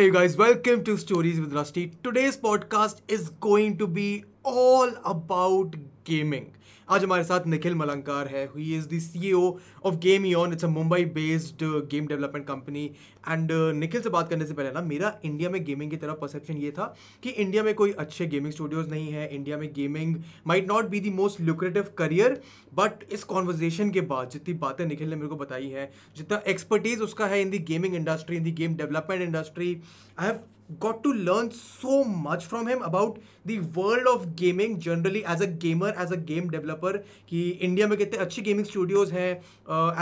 Hey you guys, welcome to Stories with Rusty. Today's podcast is going to be all about gaming. आज हमारे साथ निखिल मलंकार है he is the C O of Game On it's a Mumbai based game development company and Nikhil से बात करने से पहले ना, मेरा इंडिया में गेमिंग की तरफ़ परसेप्शन ये था कि इंडिया में कोई अच्छे गेमिंग स्टूडियोज नहीं है. इंडिया में gaming might not be the most lucrative career but इस कॉन्वर्जेशन के बाद जितनी बातें निखिल ने मेरे को बताई हैं, जितना एक्सपर्टीज उसका है in the gaming industry in the game development industry I have got to learn so much from him about the world of gaming generally as a gamer as a game developer कि India में कितने अच्छी gaming studios हैं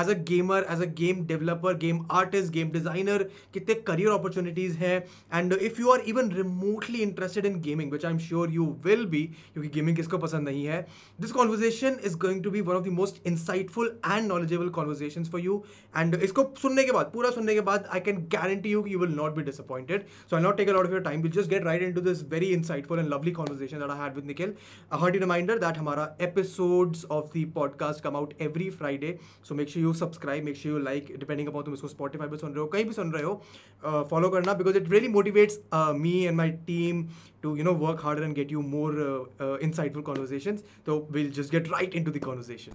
as a gamer as a game developer game artist game designer कितने career opportunities हैं। And if you are even remotely interested in gaming which I am sure you will be क्योंकि gaming किसको पसंद नहीं है this conversation is going to be one of the most insightful and knowledgeable conversation for you and इसको सुनने के बाद, पूरा सुनने के बाद I can guarantee you you will not be disappointed so I not take take a lot of your time. We'll just get right into this very and and lovely conversation that I had with Nikhil. A hearty reminder that हमारा episodes of the podcast come out every Friday. So make sure you subscribe, make sure you like, depending upon तुम इसको Spotify पे सुन रहे हो कहीं भी सुन रहे हो follow करना because it really motivates uh, me and my team to you know work harder and get you more uh, uh, insightful conversations. So we'll just get right into the conversation.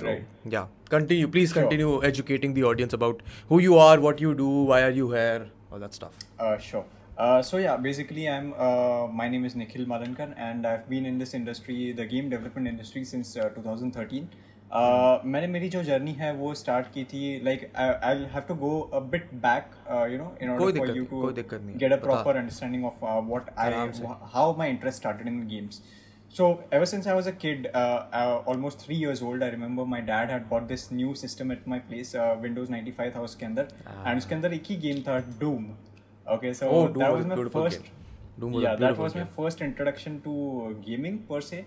Right. Yeah, continue. Please Sure. continue educating the audience about who you are, what you do, why are you here, all that stuff. Uh, sure. Uh, so yeah, basically, I'm. Uh, my name is Nikhil Malankar, and I've been in this industry, the game development industry, since uh, 2013. Uh, मैंने मेरी जो journey है वो start की थी like I have to go a bit back you know in order for you to get a. Proper understanding of what I how my interest started in games. So ever since I was a kid, uh, uh, almost three years old, I remember my dad had bought this new system at my place, uh, Windows 95 था उसके अंदर, and उसके अंदर एक ही game था Doom. Okay, so Ah. Oh, Doom that was was a my beautiful first. game. Doom was a yeah, that beautiful was my game. first introduction to uh, gaming per se.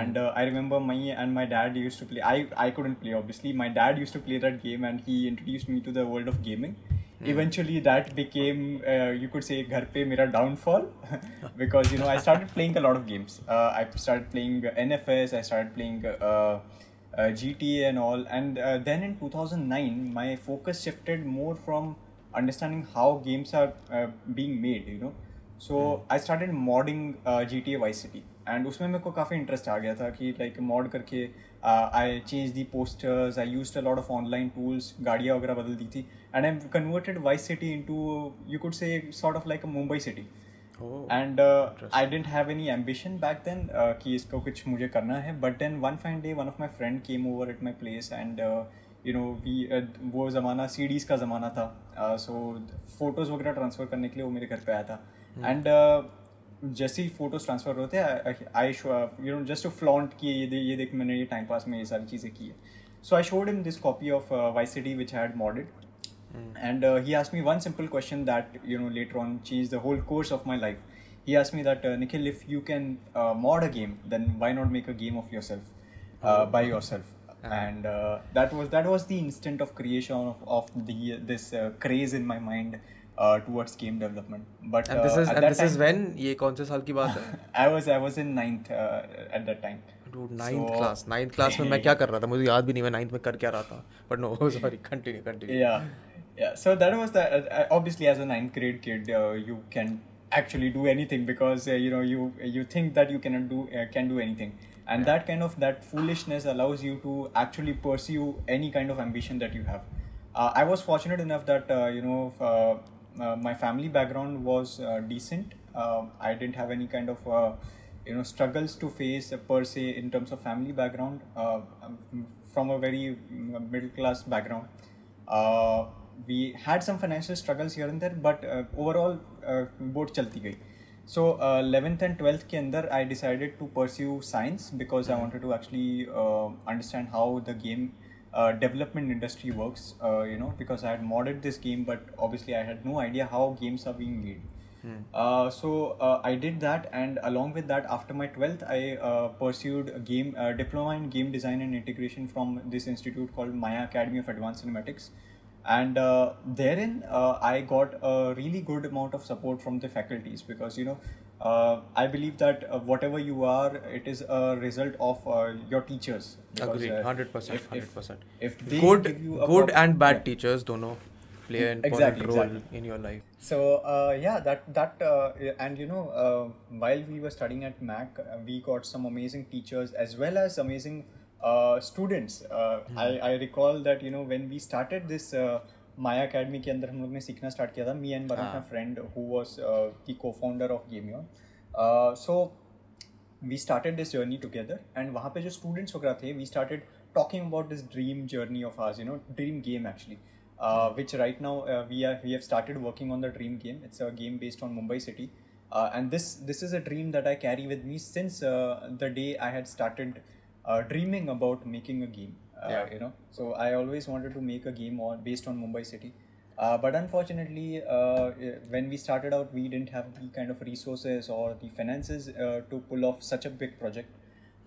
And Hmm. uh, I remember my and my dad used to play. I I couldn't play obviously. My dad used to play that game, and he introduced me to the world of gaming. Hmm. Eventually, that became uh, you could say घर पे मेरा downfall because you know I started playing a lot of games. Uh, I started playing uh, NFS. I started playing uh, uh, GTA and all. And uh, then in 2009, my focus shifted more from understanding how games are uh, being made. You know. So I started modding G T A Vice City and उसमें मेरे को काफ़ी interest आ गया था कि like mod करके I change the posters I use a lot of online tools गाड़ियाँ वगैरह बदल दी थी and I converted Vice city into you could say sort of like a Mumbai city. And I didn't have any ambition back then कि इसको कुछ मुझे करना है but then one fine day one of my friend came over at my place and you know we वो ज़माना CDs का ज़माना था। सो फ़ोटोज़ वगैरह ट्रांसफ़र करने के लिए वो मेरे घर पे आया था। hmm. एंड जैसे ही फ़ोटोज़ ट्रांसफ़र होते हैं I show you know just flaunt किए ये ये देख मैंने ये टाइम पास में ये सारी चीज़ें की है। So I showed in this copy of Vice City which had modelled and he ask me one simple question that you know later on change the whole course of my life he ask me that Nikhil if you can mod a game then why not make a game of yourself by yourself Uh-huh. and uh, that was that was the instant of creation of, of the this uh, craze in my mind uh, towards game development. But and this uh, is and this time, is when ye kaun se saal ki baat hai i was i was in ninth uh, at that time. Dude ninth so, class ninth class mein main kya kar raha tha mujhe yaad bhi nahi main ninth mein kar kya raha tha but no sorry continue continue. Yeah yeah. So that was the uh, obviously as a ninth grade kid you can actually do anything because you know you you think that you cannot do can do anything and that kind of that foolishness allows you to actually pursue any kind of ambition that you have. Uh, i was fortunate enough that uh, you know uh, uh, my family background was uh, decent. Uh, i didn't have any kind of uh, you know struggles to face uh, per se in terms of family background uh, um, from a very mm, middle class background. Uh, we had some financial struggles here and there but uh, overall uh, boat chalti gayi so uh, 11th and 12th के अंदर I decided to pursue science because I wanted to actually uh, understand how the game uh, development industry works uh, you know because I had modded this game but obviously I had no idea how games are being made uh, so uh, I did that, and along with that, after my twelfth, I uh, pursued a game uh, diploma in game design and integration from this institute called Maya Academy of Advanced Cinematics, and uh, therein uh, I got a really good amount of support from the faculties because you know. Uh, I believe that uh, whatever you are, it is a result of uh, your teachers. Because, agreed uh, 100% if- if- 100% If they good give you a good and bad Yeah. teachers दोनों play an important Exactly, role exactly. in your life. So uh, yeah, that that uh, and you know, uh, while we were studying at Mac, uh, we got some amazing teachers as well as amazing students I Uh, hmm. I, I recall that you know when Maya academy के अंदर हम लोग ने सीखना start किया था me and one of friend who. Was the co founder of Gamiyon so we started this journey together and वहाँ पे जो स्टूडेंट्स वगैरह थे we started talking about this dream journey of आज you know dream game actually which right now we are we have started working on the dream game it's a game based on Mumbai city and this this is a dream that I carry with me since the day I had started day I had started uh, dreaming about making a game uh, Yeah. you know so I always wanted to make a game on based on Mumbai city uh, but unfortunately, uh, when we started out, we didn't have the kind of resources or the finances to pull off such a big project.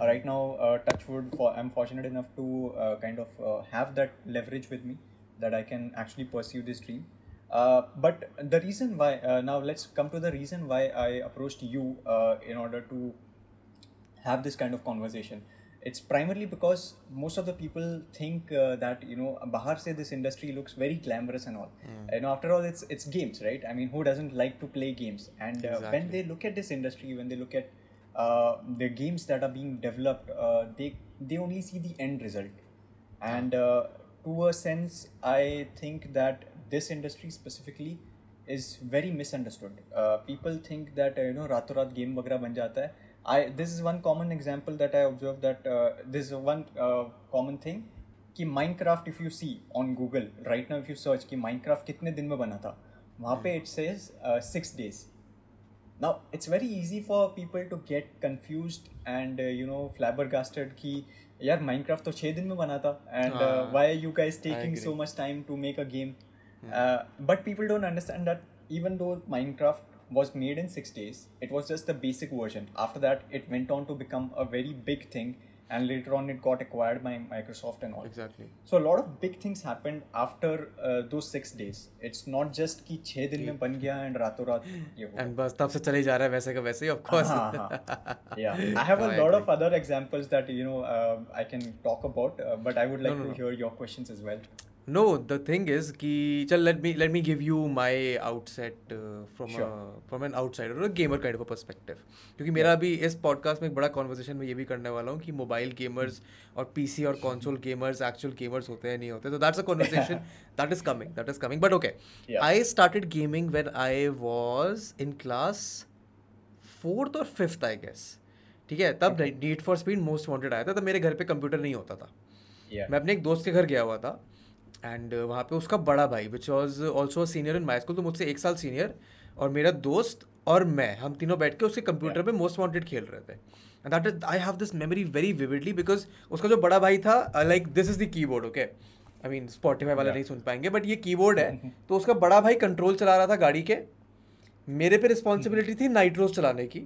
Right now, Touchwood, for, I'm fortunate enough to kind of uh, have that leverage with me that I can actually pursue this dream. Uh, but the reason why, uh, now let's come to the reason why I approached you uh, in order to have this kind of conversation it's primarily because most of the people think uh, that you know bahar say this industry looks very glamorous and all. Mm. after all it's it's games right? I mean who doesn't like to play games? And uh, exactly. when they look at this industry when they look at uh, the games that are being developed uh, they they only see the end result. Hmm. And uh, to a sense i think that this industry specifically is very misunderstood. Uh, people think that you know rato rat game wagra ban jata hai. I this is one common example that I observed that uh, this is one uh, common thing कि Minecraft if you see on Google right now if you search कि Minecraft कितने दिन में बना था वहाँ पे it says uh, six days now it's very easy for people to get confused and uh, you know flabbergasted कि यार Minecraft तो छः दिन में बना था and uh, हाँ, why are you guys taking agree. so much time to make a game uh, but people don't understand that even though Minecraft was made in six days, it was just the basic version. After that, it went on to become a very big thing, and later on, it got acquired by Microsoft and all. Exactly. So a lot of big things happened after uh, those six days. It's not just कि छः दिन में बन गया and रातों रात ये हो And बस तब से चले जा रहा है वैसे का वैसे ही of course. हाँ, हाँ. yeah, I have a I lot agree. of other examples that you know uh, I can talk about, uh, but I would like No, no, to no. hear your questions as well. No, the thing is कि चल let me let me give you my outset uh, from Sure. a from an outsider or a gamer kind of a perspective. क्योंकि मेरा अभी इस podcast में एक बड़ा conversation में ये भी करने वाला हूँ कि मोबाइल गेमर्स और पीसी और कंसोल गेमर्स एक्चुअल गेमर्स होते हैं नहीं होते तो that's a conversation that is coming that is coming but okay I started gaming when I was in class fourth और फिफ्थ आई गेस ठीक है? तब need for speed most wanted आया था तब मेरे घर पे कंप्यूटर नहीं होता था। Yeah. मैं अपने एक दोस्त के घर गया हुआ था। एंड वहाँ पे उसका बड़ा भाई which was also senior in my school तो मुझसे एक साल सीनियर और मेरा दोस्त और मैं हम तीनों बैठ के उसके कंप्यूटर पे मोस्ट वांटेड खेल रहे थे। And that is I have this memory very vividly because उसका जो बड़ा भाई था like this is the keyboard okay I mean Spotify वाला नहीं सुन पाएँगे बट ये कीबोर्ड है। तो उसका बड़ा भाई कंट्रोल चला रहा था गाड़ी के। मेरे पे रिस्पॉन्सिबिलिटी थी नाइट्रोज चलाने की।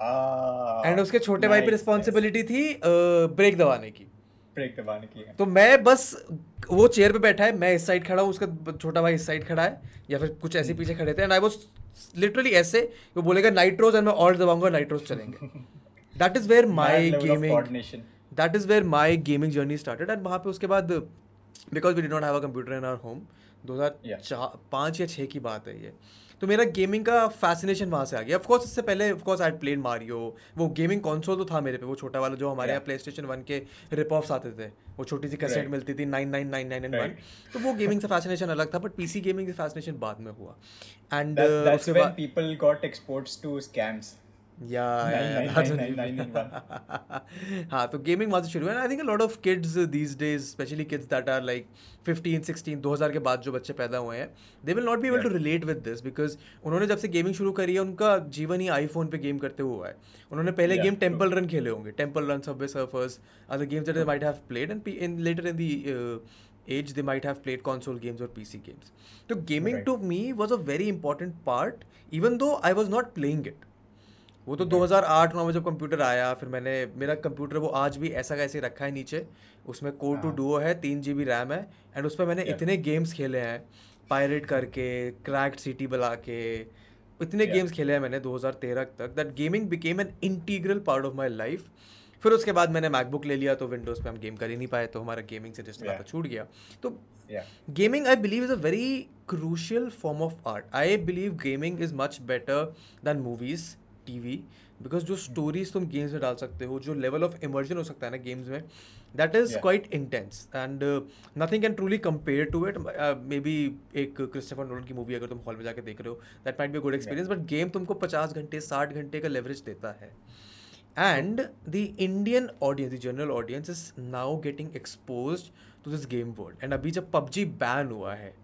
Ah, एंड उसके छोटे भाई पे nice, रिस्पॉन्सिबिलिटी थी ब्रेक दबाने की। nice. ब्रेक दबाने की है। तो मैं बस वो चेयर पे बैठा है मैं इस साइड खड़ा हूँ उसका छोटा भाई इस साइड खड़ा है या फिर कुछ ऐसे पीछे खड़े थे एंड आई वाज लिटरली ऐसे वो बोलेगा नाइट्रोज एंड मैं और दबाऊँगा नाइट्रोज चलेंगे। That is where of gaming that is where my gaming journey started and वहाँ पे उसके बाद because we did not have a computer in our home दो. हज़ार पाँच या छः की बात है ये तो मेरा गेमिंग का फैसिनेशन वहाँ से आ गया। ऑफकोर्स इससे पहले of course I played Mario वो गेमिंग कॉन्सोल तो था मेरे पे वो छोटा वाला जो हमारे यहाँ प्ले स्टेशन वन के रिप ऑफ्स आते थे। वो छोटी सी कैसेट. मिलती थी nine nine nine nine and one तो वो गेमिंग से फैसिनेशन अलग था बट पीसी गेमिंग से फैसिनेशन बाद में हुआ। एंड that's उसके बाद people got exports to scams. हाँ तो गेमिंग वहाँ से शुरू है। I think lot of kids these days specially kids that are like 15 16 2000 के बाद जो बच्चे पैदा हुए हैं they will not be able to relate with this because उन्होंने जब से गेमिंग शुरू करी है उनका जीवन ही आईफोन पे गेम करते हुआ है। उन्होंने पहले गेम टेंपल रन खेले होंगे। Temple Run Subway Surfers other games that might have played and in later in the age they might have played console games or PC games. So gaming Right. to me was a very important part, even though I was not playing it. वो तो 2008-9 में जब computer आया फिर मैंने मेरा computer वो आज भी ऐसा कैसे रखा है नीचे उसमें कोर टू। डुओ है तीन जी बी रैम है एंड उस पर मैंने. इतने गेम्स खेले हैं पायरेट करके क्रैक्ड सिटी बुला के इतने. गेम्स खेले हैं मैंने 2013 तक that gaming became an integral part of my life फिर उसके बाद मैंने मैकबुक ले लिया तो विंडोज़ पे हम गेम कर ही नहीं पाए तो हमारा गेमिंग से जिस Yeah. छूट गया तो Yeah. gaming i believe is very crucial form of art I believe gaming is much better than than T V because जो स्टोरीज तुम गेम्स में डाल सकते हो जो लेवल ऑफ़ इमर्जन हो सकता है ना गेम्स में that is quite intense and nothing can truly compare to it may be एक क्रिस्टोफर नोलन की मूवी अगर तुम हॉल में जाकर देख रहे हो that might be good experience but game तुमको पचास घंटे साठ घंटे का लेवरेज देता है. And the Indian audience the general audience is now getting expose to this game world and अभी जब पबजी बैन हुआ है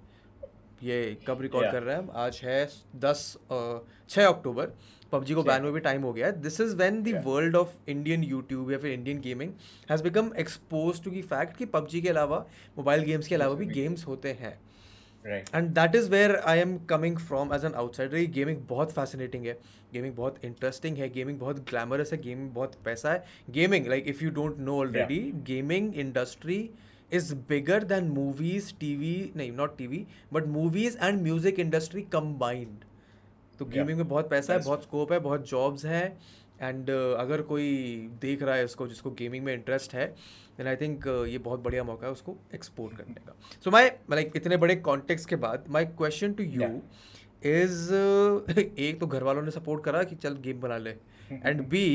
ये कब रिकॉर्ड yeah. कर रहे हैं आज है दस uh, छः अक्टूबर। पबजी को बैन हुए भी टाइम हो गया है। This is when the world of Indian YouTube या फिर Indian gaming has become expose to की फैक्ट कि पबजी के अलावा मोबाइल गेम्स के अलावा भी भी- गेम्स होते हैं। And that is where I am coming from as an outsider ये गेमिंग बहुत फैसिनेटिंग है। गेमिंग बहुत इंटरेस्टिंग है। गेमिंग बहुत ग्लैमरस है। गेमिंग बहुत पैसा है। Gaming like if you don't know already gaming industry is bigger than movies T V नहीं not T V but movies and music industry combined तो गेमिंग में बहुत पैसा है बहुत स्कोप है बहुत जॉब्स हैं एंड uh, अगर कोई देख रहा है इसको जिसको गेमिंग में इंटरेस्ट है देन आई थिंक ये बहुत बढ़िया मौका है उसको एक्सपोर्ट करने का। सो माई लाइक इतने बड़े कॉन्टेक्स्ट के बाद my question to you is एक तो घर वालों ने सपोर्ट करा कि चल गेम बना ले and be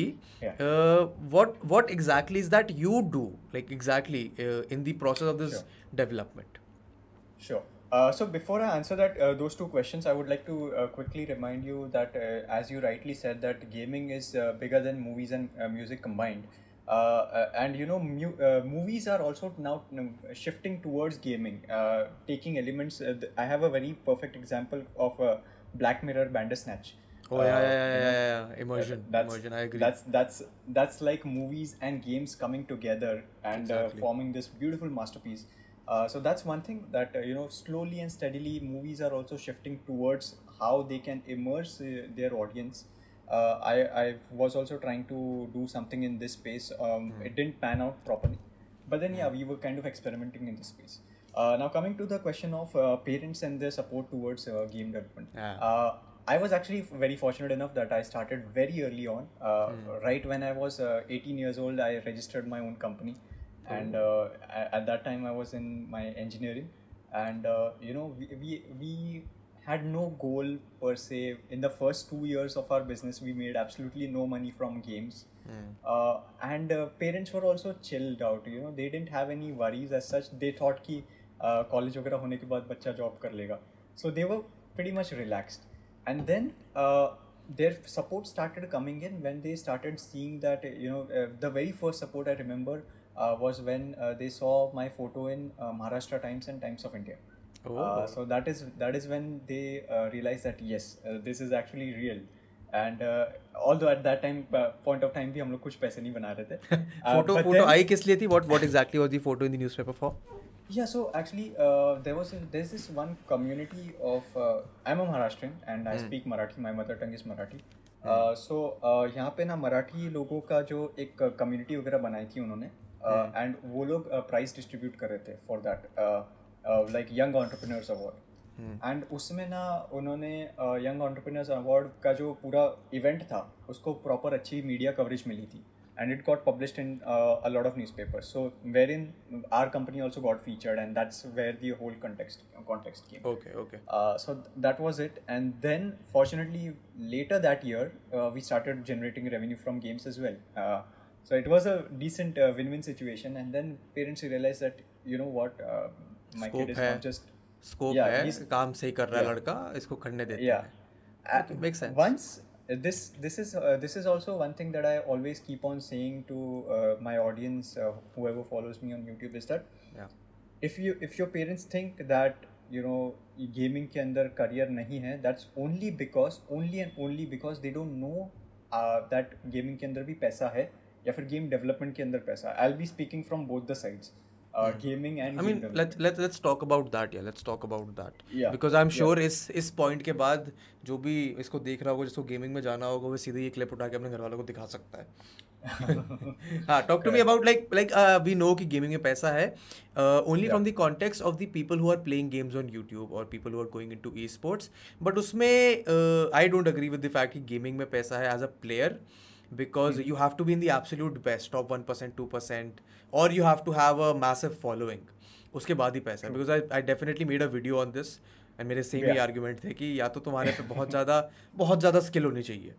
what what exactly is that you do like exactly in in process of this development Sure. Uh, so before I answer that, uh, those two questions, I would like to uh, quickly remind you that, uh, as you rightly said, that gaming is uh, bigger than movies and uh, music combined. Uh, uh, and you know, mu- uh, movies are also now shifting towards gaming, uh, taking elements. Uh, th- I have a very perfect example of uh, Black Mirror Bandersnatch. oh yeah yeah yeah, yeah, yeah, immersion that's, immersion i agree That's that's that's like movies and games coming together and Exactly. uh, forming this beautiful masterpiece. Uh, so that's one thing that uh, you know slowly and steadily movies are also shifting towards how they can immerse uh, their audience. Uh, I I was also trying to do something in this space. Um, It didn't pan out properly, but then yeah, we were kind of experimenting in this space. Uh, now coming to the question of uh, parents and their support towards uh, game development. Yeah. Uh, I was actually very fortunate enough that I started very early on. Uh, Right when I was uh, 18 years old, I registered my own company, and uh, a- at that time I was in my engineering, and uh, you know we, we we had no goal per se. In the first two years of our business, we made absolutely no money from games. Uh, and uh, parents were also chilled out. You know, they didn't have any worries as such. They thought कि college वगैरह होने के बाद बच्चा job कर लेगा सो दे वर pretty much relaxed and then uh, their support started coming in when they started seeing that you know uh, the very first support i remember uh, was when uh, they saw my photo in uh, maharashtra times and times of india Oh. uh, so that is that is when they uh, realized that yes uh, this is actually real and uh, although at that time uh, point of time भी हम लोग कुछ पैसे नहीं बना रहे थे Uh, photo but photo then- आई किस लिए थी what what exactly was the photo in the newspaper for Yeah, so actually, uh, there was a, there's this one community of uh, I'm a Maharashtrian and I speak Marathi. My mother tongue is Marathi. Uh, so uh, यहाँ पे ना मराठी लोगों का जो एक community वगैरह बनाई थी उन्होंने एंड वो लोग प्राइज डिस्ट्रीब्यूट कर रहे थे for that like young entrepreneurs award and उसमें ना उन्होंने यंग ऑन्टरप्रनर्स अवार्ड का जो पूरा इवेंट था उसको प्रॉपर अच्छी मीडिया कवरेज मिली थी. And it got publish in a lot of newspaper so wherein our company also got featured and that's where the whole context context okay okay so that was it and then fortunately later that year we started generating revenue from games as well so it was a decent uh, win-win situation and then parents realized that you know what uh, my Scope kid is है, not just scope Yeah, है he's- काम सही कर रहा है Yeah. लड़का इसको करने देते yeah हैं Uh, makes sense. once uh, this this is uh, this is also one thing that i always keep on saying to uh, my audience uh, whoever follows me on youtube is that yeah if you if your parents think that you know gaming के अंदर career नहीं है that's only because only and only because they don't know uh, that gaming के अंदर भी पैसा है या फिर game development के अंदर पैसा I'll be speaking from both the sides uh, gaming and I game mean, development. let let let's talk about that. Yeah, let's talk about that. Yeah, Because I'm yeah. sure इस इस point के बाद जो भी इसको देख रहा होगा जिसको गेमिंग में जाना होगा वो सीधे ये क्लिप उठा के अपने घर वालों को दिखा सकता है हाँ talk to me about like like we know कि गेमिंग में पैसा है only from the context of the people who are playing games on YouTube और people who are going into esports but उसमें I don't agree with the fact कि gaming में पैसा है as a player because hmm. you have to be in the absolute best top 1% 2% or you have to have a massive following उसके बाद ही पैसा है because I, I definitely made a video on this and मेरे same ही. Argument थे कि या तो तुम्हारे पे बहुत ज़्यादा बहुत ज़्यादा स्किल होनी चाहिए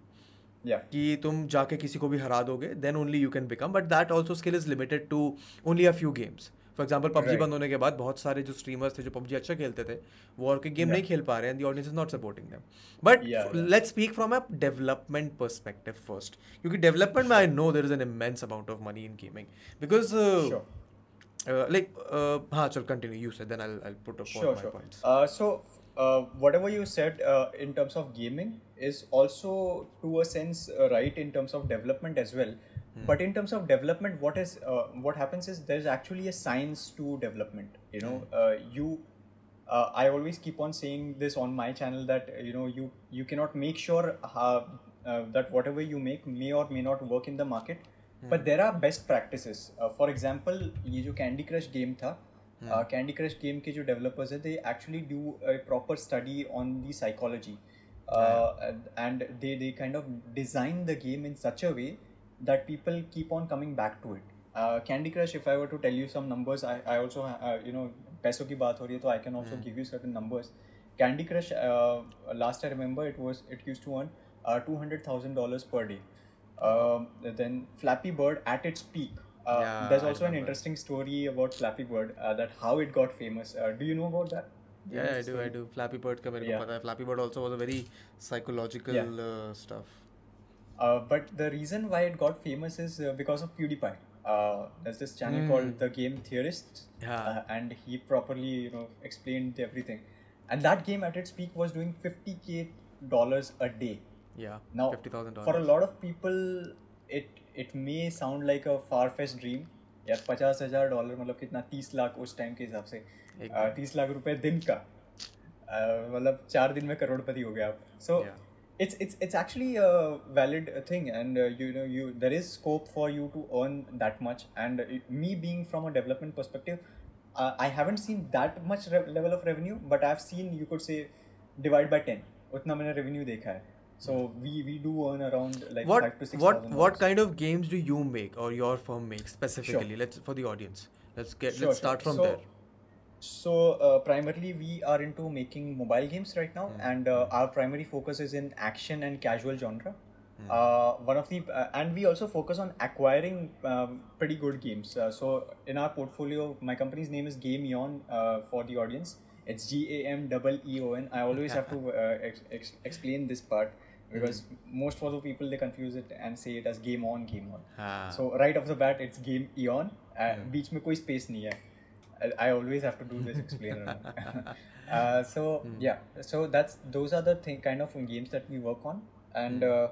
Yeah. कि तुम जाके किसी को भी हरा दोगे then only you can become but that also skill is limited to only a few games for example PUBG बंद होने के बाद बहुत सारे जो स्ट्रीमर्स थे जो पबजी अच्छा खेलते थे वो और के गेम Yeah. नहीं खेल पा रहे हैं the audience is not supporting them but. Let's speak from a development perspective first क्योंकि डेवलपमेंट में I know there is an immense amount of money in gaming because. Like हाँ चल continue you say then I I put up my points so, uh, whatever you said uh, in terms of gaming is also, to a sense, uh, right in terms of development as well. But in terms of development, what is uh, what happens is there's actually a science to development. You know, uh, you. Uh, I always keep on saying this on my channel that uh, you know you you cannot make sure how, uh, that whatever you make may or may not work in the market. But there are best practices. Uh, for example, ये जो Candy Crush game था, candy crush game के जो developers हैं they actually do a proper study on the psychology and they they kind of design the game in such a way that people keep on coming back to it candy crush if I were to tell you some numbers I I also you know पैसों की बात हो रही है तो I can also give you certain numbers candy crush last I remember it was it use to earn two hundred thousand dollars per day then flappy bird at its peak Uh, Yeah, there's I also an remember. interesting story about Flappy Bird uh, that how it got famous. Uh, do you know about that? Do you Yeah, know I the do, I story? do. Flappy Bird का मेरे को Yeah. पता है. Flappy Bird also was a very psychological Yeah. uh, stuff. Uh, but the reason why it got famous is uh, because of PewDiePie. Uh, there's this channel called The Game Theorists, Hmm. Yeah. uh, and he properly, you know, explained everything. And that game at its peak was doing 50k dollars a day. Yeah. Now, fifty thousand for a dollars. lot of people, it it may sound like a far fetched dream. यार पचास हजार dollar मतलब कितना तीस लाख उस time के हिसाब से एकदम। uh, तीस लाख रुपए दिन का uh, मतलब चार दिन में करोड़पति हो गया आप so Yeah. it's it's it's actually a valid uh, thing and uh, you know you there is scope for you to earn that much. And uh, it, me being from a development perspective uh, i haven't seen that much re- level of revenue but i've seen you could say divide by 10 utna maine revenue dekha hai. So we we do earn around like what 5 to 6 what what kind of games do you make or your firm makes specifically? Sure. let's for the audience. Let's get sure, let's start from so, there. So uh, primarily we are into making mobile games right now, mm. and uh, hmm. our primary focus is in action and casual genre. Mm. Uh, one of the uh, and we also focus on acquiring um, pretty good games. Uh, so in our portfolio, my company's name is Game Eon for the audience. It's G A M E O N. I always have to ex- ex- explain this part because mm. most of the people they confuse it and say it as Game On Game On. Ah. So right off the bat, it's Game Eon. Uh, hmm. Beach mein koi space nahi hai. I, I always have to do this explainer. uh, so yeah, so that's those are the thing kind of games that we work on, and uh,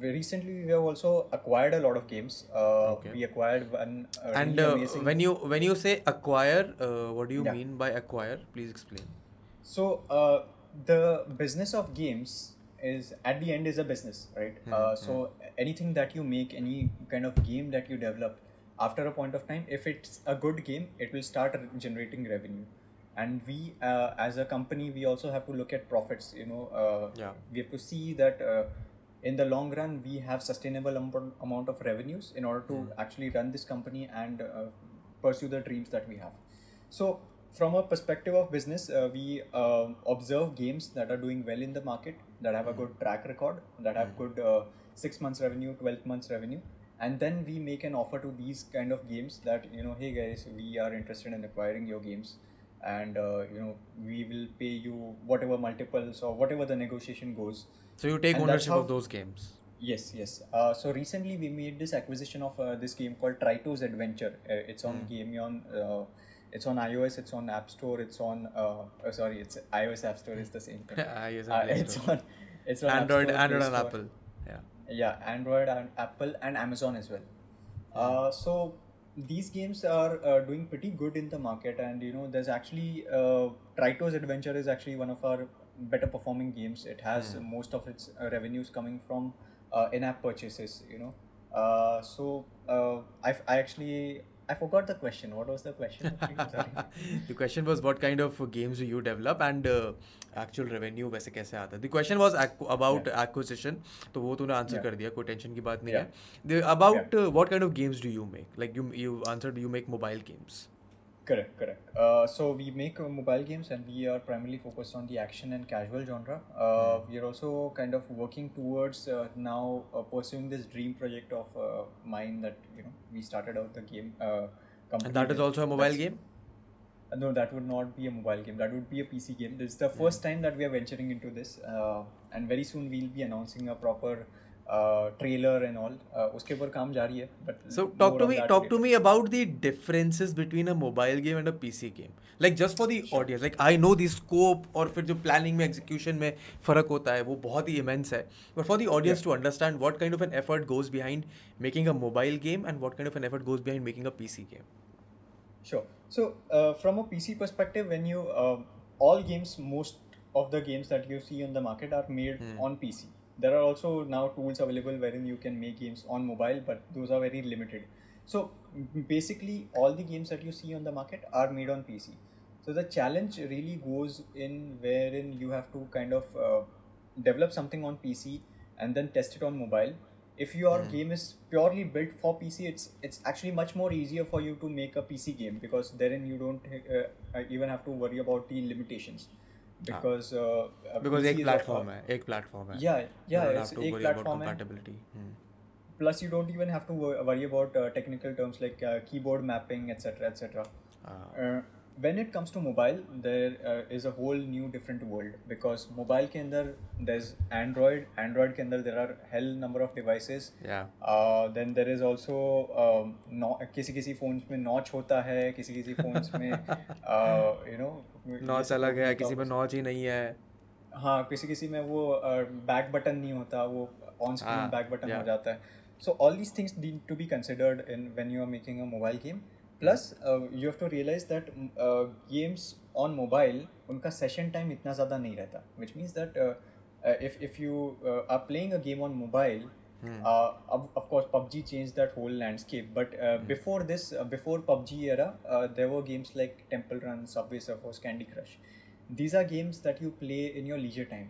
we recently we have also acquired a lot of games. Uh, Okay. We acquired one uh, and uh, amazing. when you when you say acquire, uh, what do you Yeah. mean by acquire? Please explain. So uh, the business of games is at the end is a business, right? Uh, so anything that you make, any kind of game that you develop, after a point of time, if it's a good game, it will start generating revenue. And we, uh, as a company, we also have to look at profits. You know, uh, Yeah. we have to see that uh, in the long run we have sustainable amount amount of revenues in order to actually run this company and uh, pursue the dreams that we have. So, from a perspective of business, uh, we uh, observe games that are doing well in the market, that have a good track record, that have good uh, six months revenue, twelve months revenue, and then we make an offer to these kind of games that you know, hey guys, we are interested in acquiring your games, and uh, you know, we will pay you whatever multiples or whatever the negotiation goes. So you take And ownership how- of those games. Yes, yes. Uh, so recently we made this acquisition of uh, this game called Tritos Adventure. Uh, it's on Gameon. Uh, it's on iOS. It's on App Store. It's on. Uh, uh, sorry, it's iOS App Store is the same thing. iOS it's Store. on. It's on Android, Android and Apple. Yeah. Android and Apple and Amazon as well. Uh, so these games are uh, doing pretty good in the market, and you know, there's actually uh, Tritos Adventure is actually one of our better performing games. It has most of its uh, revenues coming from uh, in-app purchases. You know, uh, so uh, I I actually I forgot the question. What was the question? The question was what kind of games do you develop and uh, actual revenue वैसे कैसे आता है the question was ac- about acquisition तो वो तूने answer कर दिया कोई टेंशन की बात नहीं है the, about uh, what kind of games do you make like you you answered you make mobile Correct, correct. Uh, so we make uh, mobile games and we are primarily focused on the action and casual genre. Uh, mm. We are also kind of working towards uh, now uh, pursuing this dream project of uh, mine that you know we started out the game. Uh, company and that is also a mobile game Uh, Uh, no, that would not be a mobile game. That would be a PC game. This is the yeah. first time that we are venturing into this, uh, and very soon we'll be announcing a proper trailer and all उसके ऊपर काम जारी है but so talk to me talk to me about the differences between a mobile game and a PC game like just for the audience like I know the scope और फिर जो planning में execution में फ़र्क होता है वो बहुत ही इमेंस है. But for the audience to understand what kind of an effort goes behind making a mobile game and what kind of an effort goes behind making a PC game sure So, uh, from a PC perspective, when you uh, all games, most of the games that you see on the market are made on PC. There are also now tools available wherein you can make games on mobile, but those are very limited. So, basically, all the games that you see on the market are made on PC. So the challenge really goes in wherein you have to kind of uh, develop something on PC and then test it on mobile If your game is purely built for PC, it's it's actually much more easier for you to make a PC game because therein you don't uh, uh, even have to worry about the limitations because uh, a Because PC एक is a- platform है, एक platform है. Yeah, You yeah, don't it's have to एक worry about platform है. compatibility. Hmm. Plus, you don't even have to wor- worry about uh, technical terms like uh, keyboard mapping, etc., etc. Ah. Uh, when it comes to mobile, there uh, is a whole new different world because mobile के अंदर there's Android, Android के अंदर there are hell number of devices. Yeah. Uh, then there is also um, no, किसी किसी phones में notch होता है, किसी किसी phones में uh, you know नॉच अलग है किसी पे नॉच ही नहीं है हाँ किसी किसी में वो बैक बटन नहीं होता वो ऑन स्क्रीन हाँ, बैक बटन हो yeah. जाता है so all these things need to be considered in when you are making a mobile game plus you have to realize that games on mobile उनका session time इतना ज़्यादा नहीं रहता। Which means that if if you are playing a game on mobile of course PUBG change that whole landscape but before this before PUBG era there वो games like Temple Run Subway Surfers Candy Crush these are games that you play in your leisure time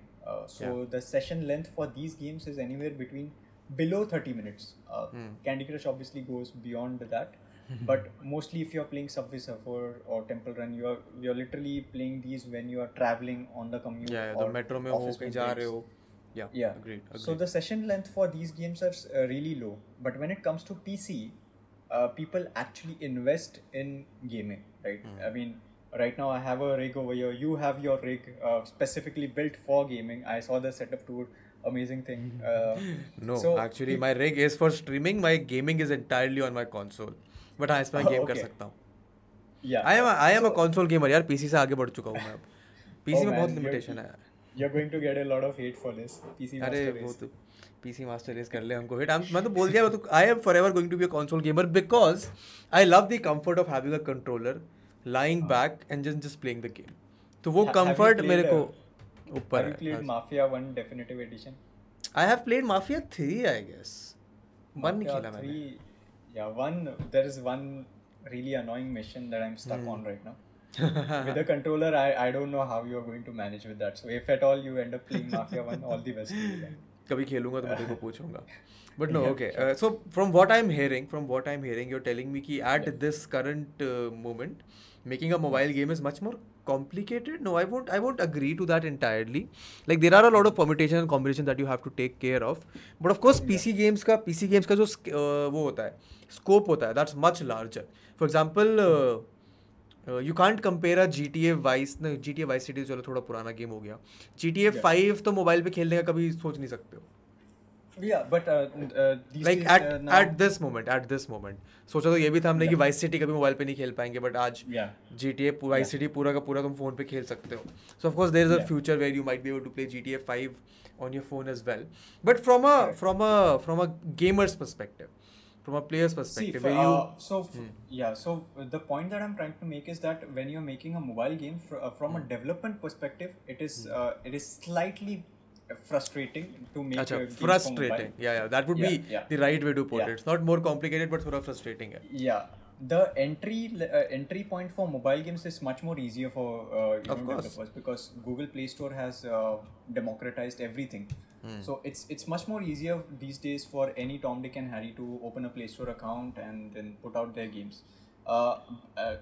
so the session length for these games is anywhere between below thirty minutes Candy Crush obviously goes beyond that but mostly if you're playing Subway Surfer or Temple Run, you're you're literally playing these when you are traveling on the commute. Yeah, yeah the metro mein ja rahe ho. Yeah, yeah. Agreed, agreed, So the session length for these games are uh, really low. But when it comes to PC, uh, people actually invest in gaming, right? Mm. I mean, right now I have a rig over here. You have your rig uh, specifically built for gaming. I saw the setup tour. Amazing thing. Uh, no, so actually, my rig is for streaming. My gaming is entirely on my console. But हाँ इसमें game कर सकता हूँ। I am I am a console gamer यार PC से आगे बढ़ चुका हूँ मैं अब। पीसी Oh, में बहुत लिमिटेशन है। You're going to get a lot of hate for this. PC अरे वो तो पीसी मास्टर रेस कर ले हमको। हिट मैं तो बोल दिया मैं तो I am forever going to be a console gamer because I love the comfort of having a controller lying back and just just playing the game तो वो कंफर्ट मेरे को ऊपर है Mafia 1 Definitive Edition? I have played Mafia 3 I guess one नहीं खेला मैंने। 3, yeah, one. There is one really annoying mission that I'm stuck Hmm. on right now. with a controller, I, I don't know how you're going to manage with that. So if at all you end up playing Mafia 1, all the best to you. then. कभी खेलूंगा तो मैं तेरे को पूछूंगा but no Yeah, okay so from what I am hearing from what I am hearing you are telling me कि at this current moment making a mobile game is much more complicated no i won't i won't agree to that entirely like there are a lot of permutation and combination that you have to take care of but of course pc games का pc games का जो sc- uh, वो होता है scope होता है that's much larger for uh, you can't compare a G T A Vice G T A Vice City चलो थोड़ा पुराना गेम हो गया. जी टी ए फाइव तो मोबाइल पे खेलने का कभी सोच नहीं सकते हो. Yeah, but these like at now, at this moment at this moment सोचा तो ये भी था हमने कि वाइस सिटी कभी मोबाइल पे नहीं खेल पाएँगे बट आज G T A Vice City पूरा का पूरा तुम फ़ोन पे खेल सकते हो. So of course there is a future where you might be able to play G T A five on your phone as well but from a from a from a gamer's perspective from a player's perspective. See, for, uh, so hmm. yeah, so uh, the point that I'm trying to make is that when you're making a mobile game fr- uh, from hmm. a development perspective, it is hmm. uh, it is slightly frustrating to make Achha, frustrating yeah yeah that would yeah, be yeah. the right way to put yeah. it it's not more complicated but sort of frustrating yeah the entry uh, entry point for mobile games is much more easier for uh, you know, developers because Google Play Store has uh, democratized everything. Hmm. So it's it's much more easier these days for any Tom, Dick, and Harry to open a Play Store account and then put out their games. Uh, uh,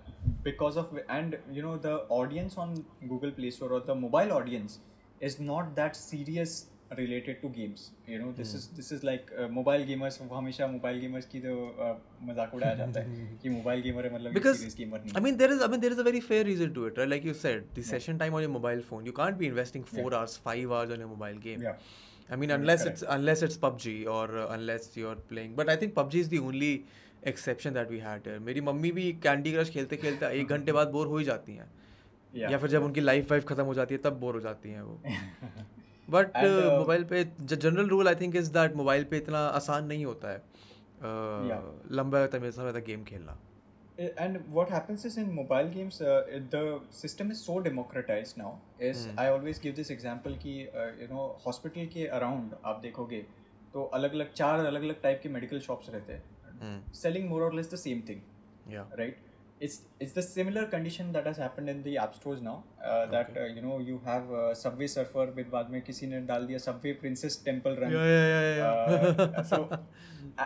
because of and you know the audience on Google Play Store or the mobile audience is not that serious related to games you know this is this is like mobile gamers हमेशा mobile gamers की तो uh, मज़ाक उड़ाया जाता है कि mobile gamer है मतलब सीरियस गेमर नहीं I mean there is I mean there is a very fair reason to it right like you said the session time on your mobile phone you can't be investing 4 hours 5 hours on your mobile game या I mean, unless it's unless it's PUBG or uh, unless you're playing. But I think PUBG is the only exception that we had here. मेरी mummy भी candy crush खेलते खेलते एक घंटे बाद bore हो ही जाती हैं। Yeah. या फिर जब उनकी लाइफ वाइफ खत्म हो जाती है तब बोर हो जाती हैं वो। बट uh, मोबाइल पे general rule I think is that mobile पे इतना आसान नहीं होता है uh. लंबा समय समय तक गेम खेलना Uh, and what happens is in mobile games uh, the system is so democratized now is mm. i always give this example कि uh, you know hospital के around आप देखोगे तो अलग अलग चार अलग अलग टाइप के मेडिकल शॉप्स रहते हैं selling more or less the same thing या right it's it's the similar condition that has happened in the app stores now uh, that uh, you know you have uh, subway surfer with बाद में किसी ने डाल दिया subway princess temple run Yeah, yeah, yeah, yeah. uh, so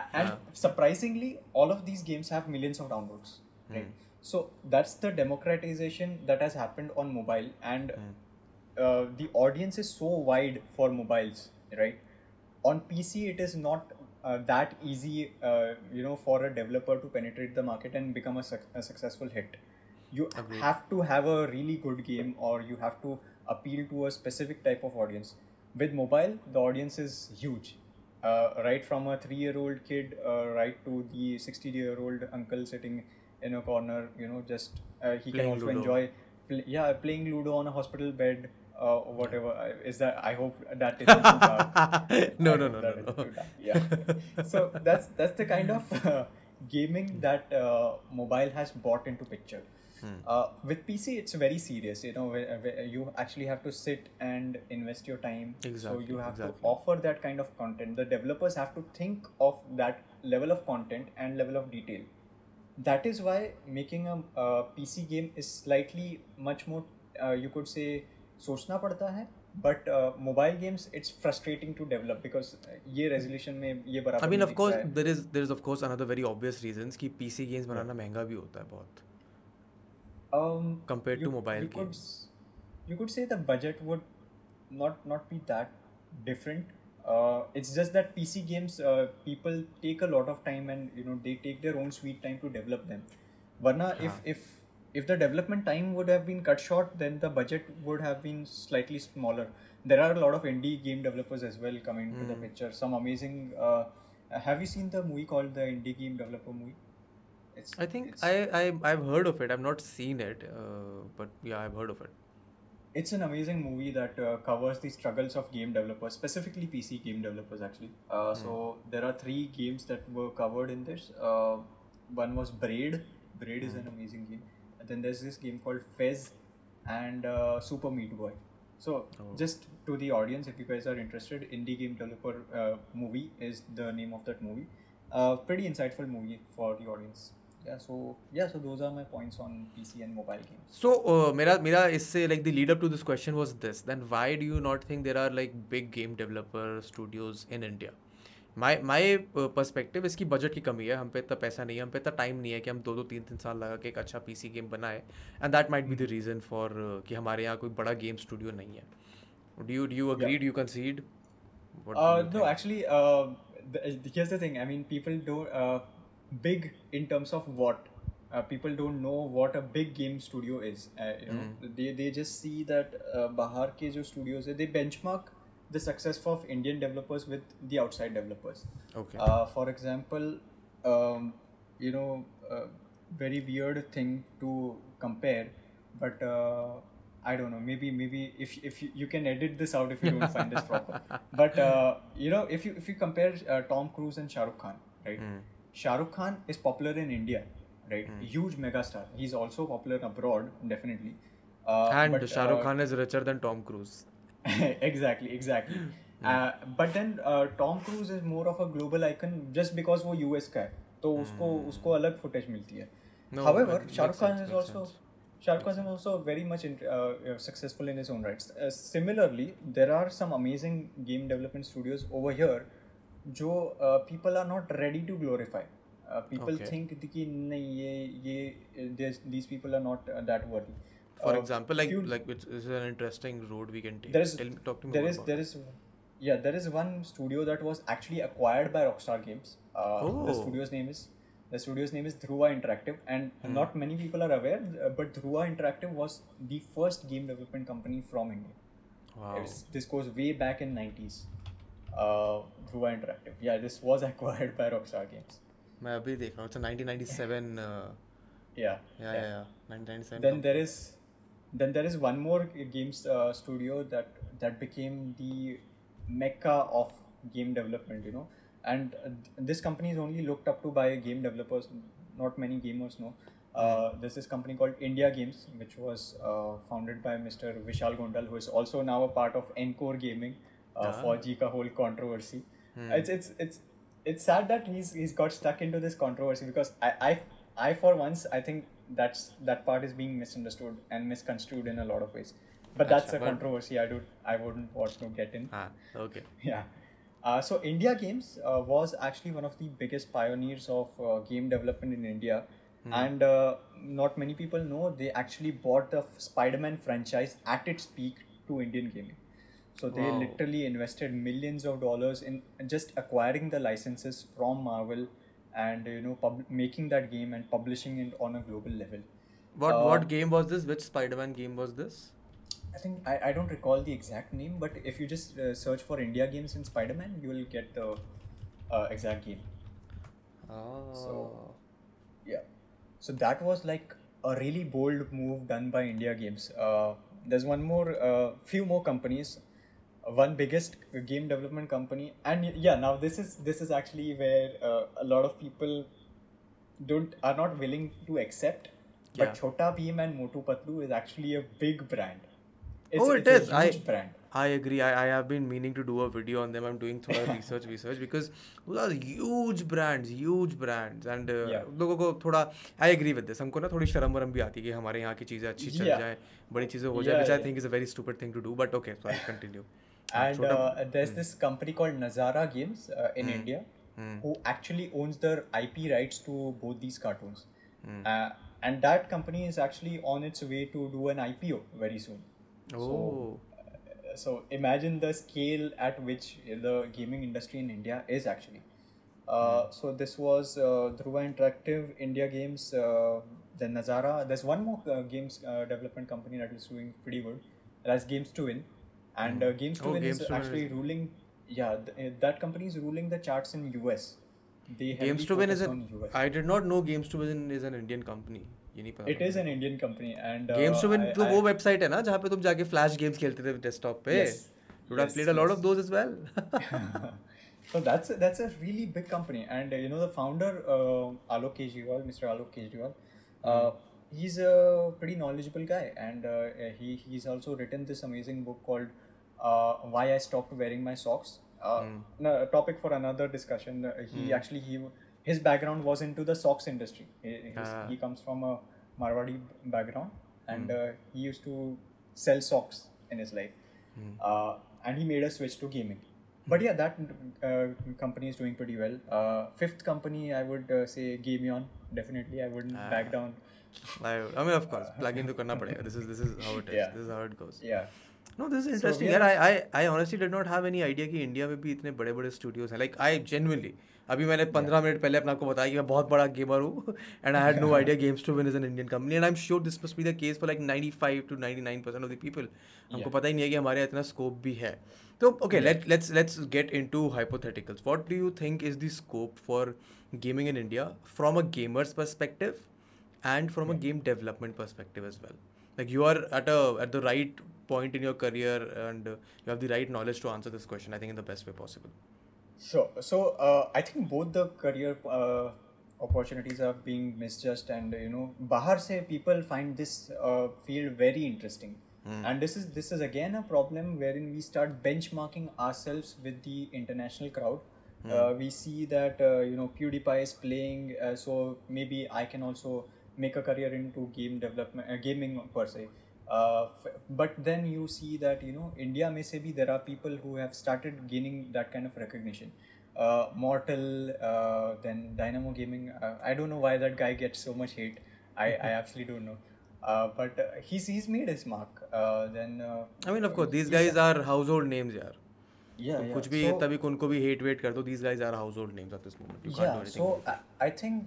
a- and surprisingly all of these games have millions of downloads right so that's the democratization that has happened on mobile and uh, the audience is so wide for mobiles right on pc it is not uh, that easy uh, you know for a developer to penetrate the market and become a, suc- a successful hit. You have to have a really good game or you have to appeal to a specific type of audience. With mobile the audience is huge. Uh, right from a three year old kid uh, right to the 60 year old uncle sitting in a corner you know just uh, he Playing can also Ludo. enjoy pl- yeah playing ludo on a hospital bed uh, whatever is that i hope that isn't. No, no, no, no, no. yeah so that's that's the kind of uh, gaming that uh, mobile has brought into picture Hmm. uh, with pc it's very serious you know where, where you actually have to sit and invest your time exactly, so you have exactly. to offer that kind of content the developers have to think of that level of content and level of detail that is why making a uh, pc game is slightly much more uh, you could say सोचना पड़ता है but mobile games it's frustrating to develop because ये resolution में ये बराबर I mean of course there is there is of course another very obvious reasons कि PC games बनाना महँगा भी होता है बहुत। Um compare to mobile games you could say the budget would not not be that different uh, it's just that PC games uh, people take a lot of time and you know they take their own sweet time to develop them. Varna, yeah. if if if the development time would have been cut short then the budget would have been slightly smaller there are a lot of indie game developers as well coming to Hmm. the picture some amazing uh, have you seen the movie called the indie game developer movie it's, I think I, I I've heard of it. I've not seen it, uh, but yeah, I've heard of it. It's an amazing movie that uh, covers the struggles of game developers, specifically PC game developers, actually. Uh, So there are three games that were covered in this. Uh, one was Braid. Braid is an amazing game then there's this game called Fez and uh, Super Meat Boy. So, oh. just to the audience, if you guys are interested, Indie Game Developer uh, movie is the name of that movie. Uh, pretty insightful movie for the audience. Yeah, so yeah, so those are my points on PC and mobile games. So, uh, mera mera isse uh, like the lead up to this question was this. Then why do you not think there are like big game developer studios in India? My my perspective इसकी budget की कमी है। हम पे इतना पैसा नहीं है हम पे इतना टाइम नहीं है कि हम दो दो तीन तीन साल लगा के एक अच्छा पीसी गेम बनाए। And that might be the reason for कि हमारे यहाँ कोई बड़ा गेम स्टूडियो नहीं है। Do do you consider no actually thing I mean people don't big in terms of what people don't know what a big game studio is they they just see that बाहर के जो studios है they benchmark the success of Indian developers with the outside developers. Okay. Uh, for example, um, you know, uh, very weird thing to compare, but uh, I don't know. Maybe maybe if if you, you can edit this out if you don't find this proper. But uh, you know, if you if you compare uh, Tom Cruise and Shah Rukh Khan, right? Shah Rukh Khan is popular in India, right? Huge megastar. He's also popular abroad, definitely. Uh, and but, Shah Rukh Khan is richer than Tom Cruise. Exactly, exactly. Yeah. Uh, but then uh, Tom Cruise is more of a global icon just because वो US का है, तो उसको उसको अलग footage मिलती है but Shahrukh Khan is also. Shahrukh Khan is also very much in, uh, uh, successful in his own rights. Uh, similarly, there are some amazing game development studios over here, जो uh, people are not ready to glorify. Uh, people Okay. think कि नहीं ये ये these people are not uh, that worthy. For Uh, example, like few- like it's, it's an interesting road we can take. there is Tell me, talk to me there more is about there is yeah there is one studio that was actually acquired by Rockstar Games. Uh, The Oh. studio's name is the studio's name is Dhruva Interactive, and Hmm. not many people are aware, uh, but Dhruva Interactive was the first game development company from India. Wow. It was- this goes way back in 90s. Uh, Dhruva Interactive. Yeah, this was acquired by Rockstar Games. मैं अभी देख रहा हूँ it's a 1997 uh, Yeah. yeah yeah yeah 1997 then there is then there is one more games uh, studio that that became the mecca of game development you know. And uh, this company is only looked up to by game developers. Not many gamers know. Uh, there's this company called India Games, which was uh, founded by Mr. Vishal Gondal, who is also now a part of nCore Gaming uh, FAU-G whole controversy. It's it's it's it's sad that he's he's got stuck into this controversy because I I I for once I think that's that part is being misunderstood and misconstrued in a lot of ways. But that's a controversy I do I wouldn't want to get in. ah okay Yeah. Uh, so India Games uh, was actually one of the biggest pioneers of uh, game development in India, and uh, not many people know they actually bought the Spider-Man franchise at its peak to Indian gaming. So they Wow. literally invested millions of dollars in just acquiring the licenses from Marvel, and you know pub- making that game and publishing it on a global level. what Uh, what game was this which Spider-Man game was this I think I, I don't recall the exact name, but if you just uh, search for India games in Spider Man, you will get the uh, exact game. oh Yeah. So that was like a really bold move done by India Games. Uh, there's one more, uh, few more companies Uh, One biggest game development company, and y- yeah, now this is this is actually where uh, a lot of people don't are not willing to accept. Yeah. But Chota Bheem and Motu Patlu is actually a big brand. It's, oh, it's it a is. I huge brand. I agree. I, I have been meaning to do a video on them. I'm doing थोड़ा research research because those are huge brands, huge brands, and uh, Yeah. लोगों को थोड़ा I agree with this. हमको ना थोड़ी शर्म वरम भी आती है कि हमारे यहाँ की चीजें अच्छी चल Yeah. जाए, बड़ी चीजें हो जाए, Yeah, which I yeah. think is a very stupid thing to do. But okay, sorry, continue. and uh, there's this company called Nazara Games uh, in India who actually owns the IP rights to both these cartoons. Uh, and that company is actually on its way to do an IPO very soon. oh, Uh, so imagine the scale at which the gaming industry in India is actually. Uh, So this was uh, Dhruva Interactive, India Games, uh, then Nazara. There's one more uh, games uh, development company that is doing pretty good. That's Games2win, and uh, games to oh, win is actually ruling yeah th- eh, that company is ruling the charts in us Games2win is an i did not know Games2win is an indian company ये नहीं पता company, and uh, Games2win. And Games2win तो वो website है ना जहां पे तुम जाके फ्लैश गेम्स खेलते थे डेस्कटॉप पे। You have played a So that's that's a really big company, and uh, you know the founder uh, Alok Kejriwal, Mr. Alok Kejriwal, uh, hmm. he's a pretty knowledgeable guy, and uh, he he's also written this amazing book called uh, why I stopped wearing my socks. Uh, mm. a topic for another discussion. Uh, he mm. actually he his background was into the socks industry. His. Ah. He comes from a Marwadi background, and mm. he used to sell socks in his life, hmm. uh, and he made a switch to gaming. But hmm. yeah, that company is doing pretty well. fifth company, I would say Game Eon. Definitely, I wouldn't back ah. down. I, I mean, of course, plug into करना पड़ेगा. This is this is how it is. Yeah. This is how it goes. Yeah. No, this is interesting. we यार, are- I I I honestly did not have any idea कि India में भी इतने बड़े बड़े studios हैं. Like I genuinely अभी मैंने 15 मिनट पहले अपने आपको बताया कि मैं बहुत बड़ा गेमर हूँ and I had no idea Games to Win is an Indian company and I'm sure this must be the case for like 95 to 99 percent of the people. हमको Yeah. पता ही नहीं है कि हमारे यहाँ इतना स्कोप भी है. तो okay, let let's let's get into hypotheticals. What do you think is the scope for gaming in India from a gamer's perspective and from a game development perspective as well? Like you are at a at the right point in your career and uh, you have the right knowledge to answer this question. I think in the best way possible. Sure. So uh, I think both the career uh, opportunities are being misjudged, and you know, Bahar se people find this uh, field very interesting. And this is this is again a problem wherein we start benchmarking ourselves with the international crowd Uh, we see that uh, you know PewDiePie is playing, so maybe I can also make a career into game development, gaming per se. Uh, f- but then you see that you know India may say be there are people who have started gaining that kind of recognition. Uh, Mortal, uh, then Dynamo Gaming. Uh, I don't know why that guy gets so much hate. I, I actually don't know. Uh, but uh, he's he's made his mark. Uh, then uh, I mean, of course, these guys are household names, यार. yeah, तो yeah. कुछ भी So- तभी उनको भी hate wait कर दो. These guys are household names at this moment. You can't do yeah anything. so about it. I, I think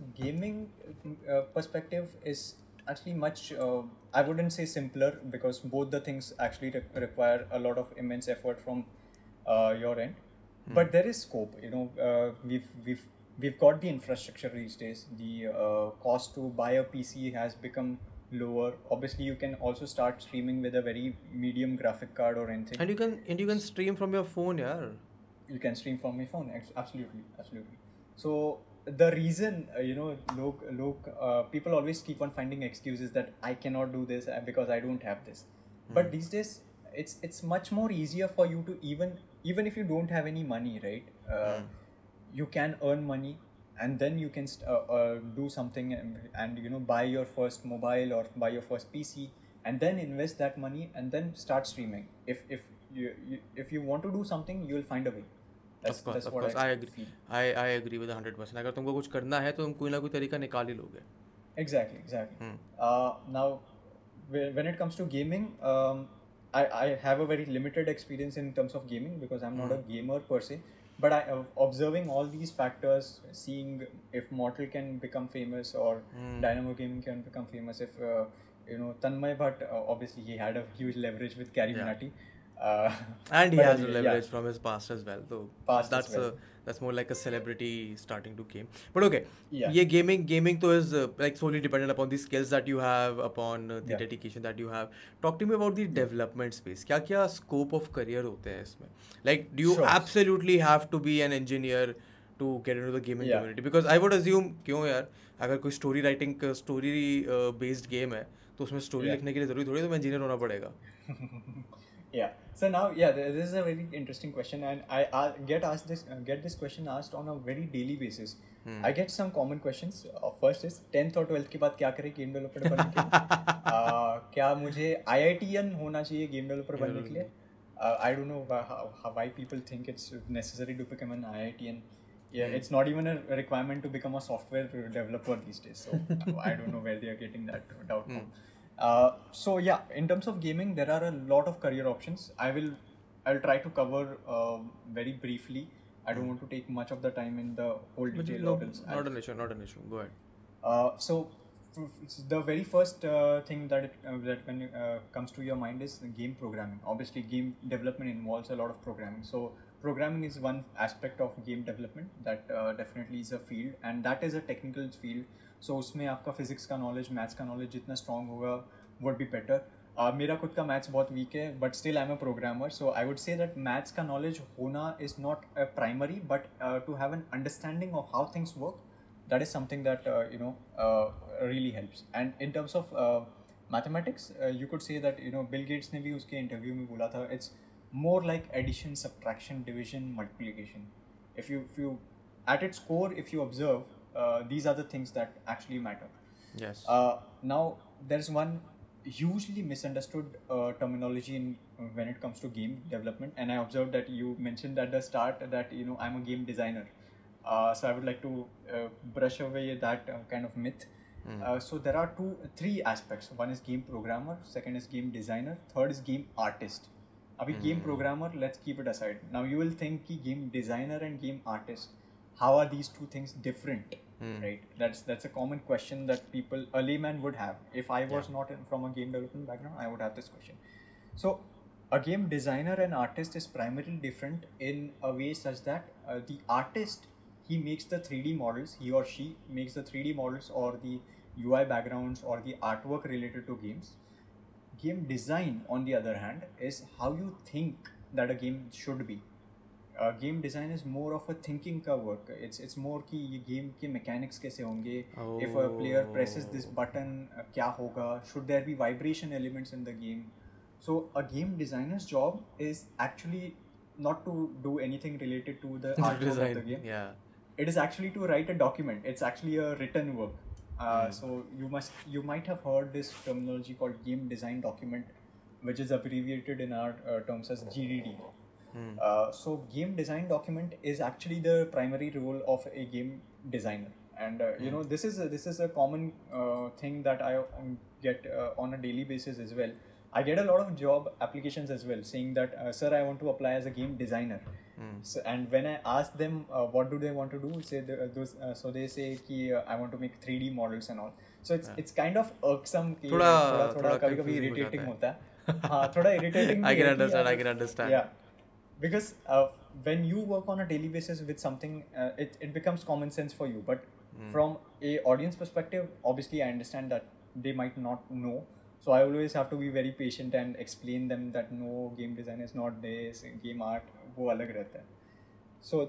gaming perspective is actually much uh, i wouldn't say simpler because both the things actually re- require a lot of immense effort from uh, your end. Hmm. but there is scope you know uh, we've we've we've got the infrastructure these days. The uh, cost to buy a pc has become lower. Obviously you can also start streaming with a very medium graphic card or anything. And you can and you can stream from your phone, yeah you can stream from your phone absolutely absolutely. So the reason uh, you know look look uh, people always keep on finding excuses that i cannot do this uh, because i don't have this. But these days it's it's much more easier for you to even even if you don't have any money right uh, you can earn money and then you can st- uh, uh, do something and, and you know buy your first mobile or buy your first pc and then invest that money and then start streaming. If if you, you if you want to do something you will find a way that's, Of course, that's of what course, I agree. feel. I I agree with 100%. अगर तुमको कुछ करना है तो तुम कोई ना कोई तरीका निकाल ही लोगे. exactly exactly Hmm. uh, now when it comes to gaming um, I, I have a very limited experience in terms of gaming because i'm not hmm. a gamer per se but i uh, observing all these factors seeing if mortal can become famous or hmm. dynamo gaming can become famous if uh, you know tanmay bhatt uh, obviously he had a huge leverage with Gary Yeah. Minati. Uh, And he has anyway, leverage yeah. from his past as well. So Past that's well. uh, that's more like a celebrity starting to game. But okay, Yeah. ये gaming gaming तो is uh, like solely dependent upon the skills that you have, upon uh, the Yeah. dedication that you have. Talk to me about the development space. क्या क्या scope of career होते हैं इसमें? Like do you Sure. absolutely have to be an engineer to get into the gaming Yeah. community? Because I would assume क्यों यार अगर कोई story writing story uh, based game है तो उसमें story Yeah. लिखने के लिए ज़रूरी थोड़ी तो engineer होना पड़ेगा. yeah so now yeah th- this is a very interesting question and i uh, get asked this uh, get this question asked on a very daily basis i get some common questions uh, first is 10th और 12th के बाद क्या करें game developer बनने के लिए uh, क्या मुझे IITian होना चाहिए गेम डेवलपर बनने के लिए I don't know why people think it's necessary to become an IITian yeah it's not even a requirement to become a software developer these days so i don't know where they are getting that doubt from uh, so yeah, in terms of gaming, there are a lot of career options. I will, I'll try to cover uh, very briefly. I don't want to take much of the time in the whole detail. no, not an issue, not an issue. Go ahead. uh, so the very first uh, thing that it, uh, that when uh, comes to your mind is game programming. Obviously, game development involves a lot of programming. So programming is one aspect of game development that uh, definitely is a field, and that is a technical field. So उसमें आपका physics का knowledge maths का knowledge जितना strong होगा would be better मेरा खुद का maths बहुत वीक है but still I am a programmer so I would say that maths का नॉलेज होना is not a primary but to have an understanding of how things work that is something that uh, you know uh, really helps and in terms of uh, mathematics uh, you could say that you know bill gates ने भी उसके interview में बोला था it's more like addition subtraction division multiplication. If you if you at its core if you observe uh, these are the things that actually matter. Yes. uh, now there's one hugely misunderstood uh, terminology in when it comes to game development and i observed that you mentioned at the start that you know i'm a game designer. Uh, so i would like to uh, brush away that uh, kind of myth. Uh, so there are two three aspects. One is game programmer second is game designer third is game artist अभी game programmer let's keep it aside now you will think कि game designer and game artist how are these two things different right that's that's a common question that people a layman would have if i was not in, from a game development background i would have this question so a game designer and artist is primarily different in a way such that uh, the artist he makes the 3d models he or she makes the 3d models or the ui backgrounds or the artwork related to games game design on the other hand is how you think that a game should be uh, game design is more of a thinking का work it's it's more कि ये game के mechanics कैसे होंगे if a player presses this button uh, क्या होगा should there be vibration elements in the game so a game designer's job is actually not to do anything related to the artwork of design. the game. Yeah. It is actually to write a document. It's actually a written work. Uh, Hmm. So you must you might have heard this terminology called game design document, which is abbreviated in our uh, terms as GDD. Hmm. Uh, so game design document is actually the primary role of a game designer, and uh, you know this is a, this is a common uh, thing that I get uh, on a daily basis as well. I get a lot of job applications as well, saying that, uh, sir, I want to apply as a game designer. Hmm. So, and when I ask them uh, what do they want to do, say the, uh, those, uh, so they say कि uh, I want to make 3D models and all. So it's it's kind of irksome कि थोड़ा- थोड़ा थोड़ा थोड़ा कभी कभी confusing हो irritating जाता होता है हाँ थोड़ा irritating I भी can है कि understand, I यार- can understand. Yeah, because uh, when you work on a daily basis with something, uh, it it becomes common sense for you. But Hmm. from a audience perspective, obviously I understand that they might not know. So I always have to be very patient and explain them that no game design is not this, game art वो अलग रहता है. So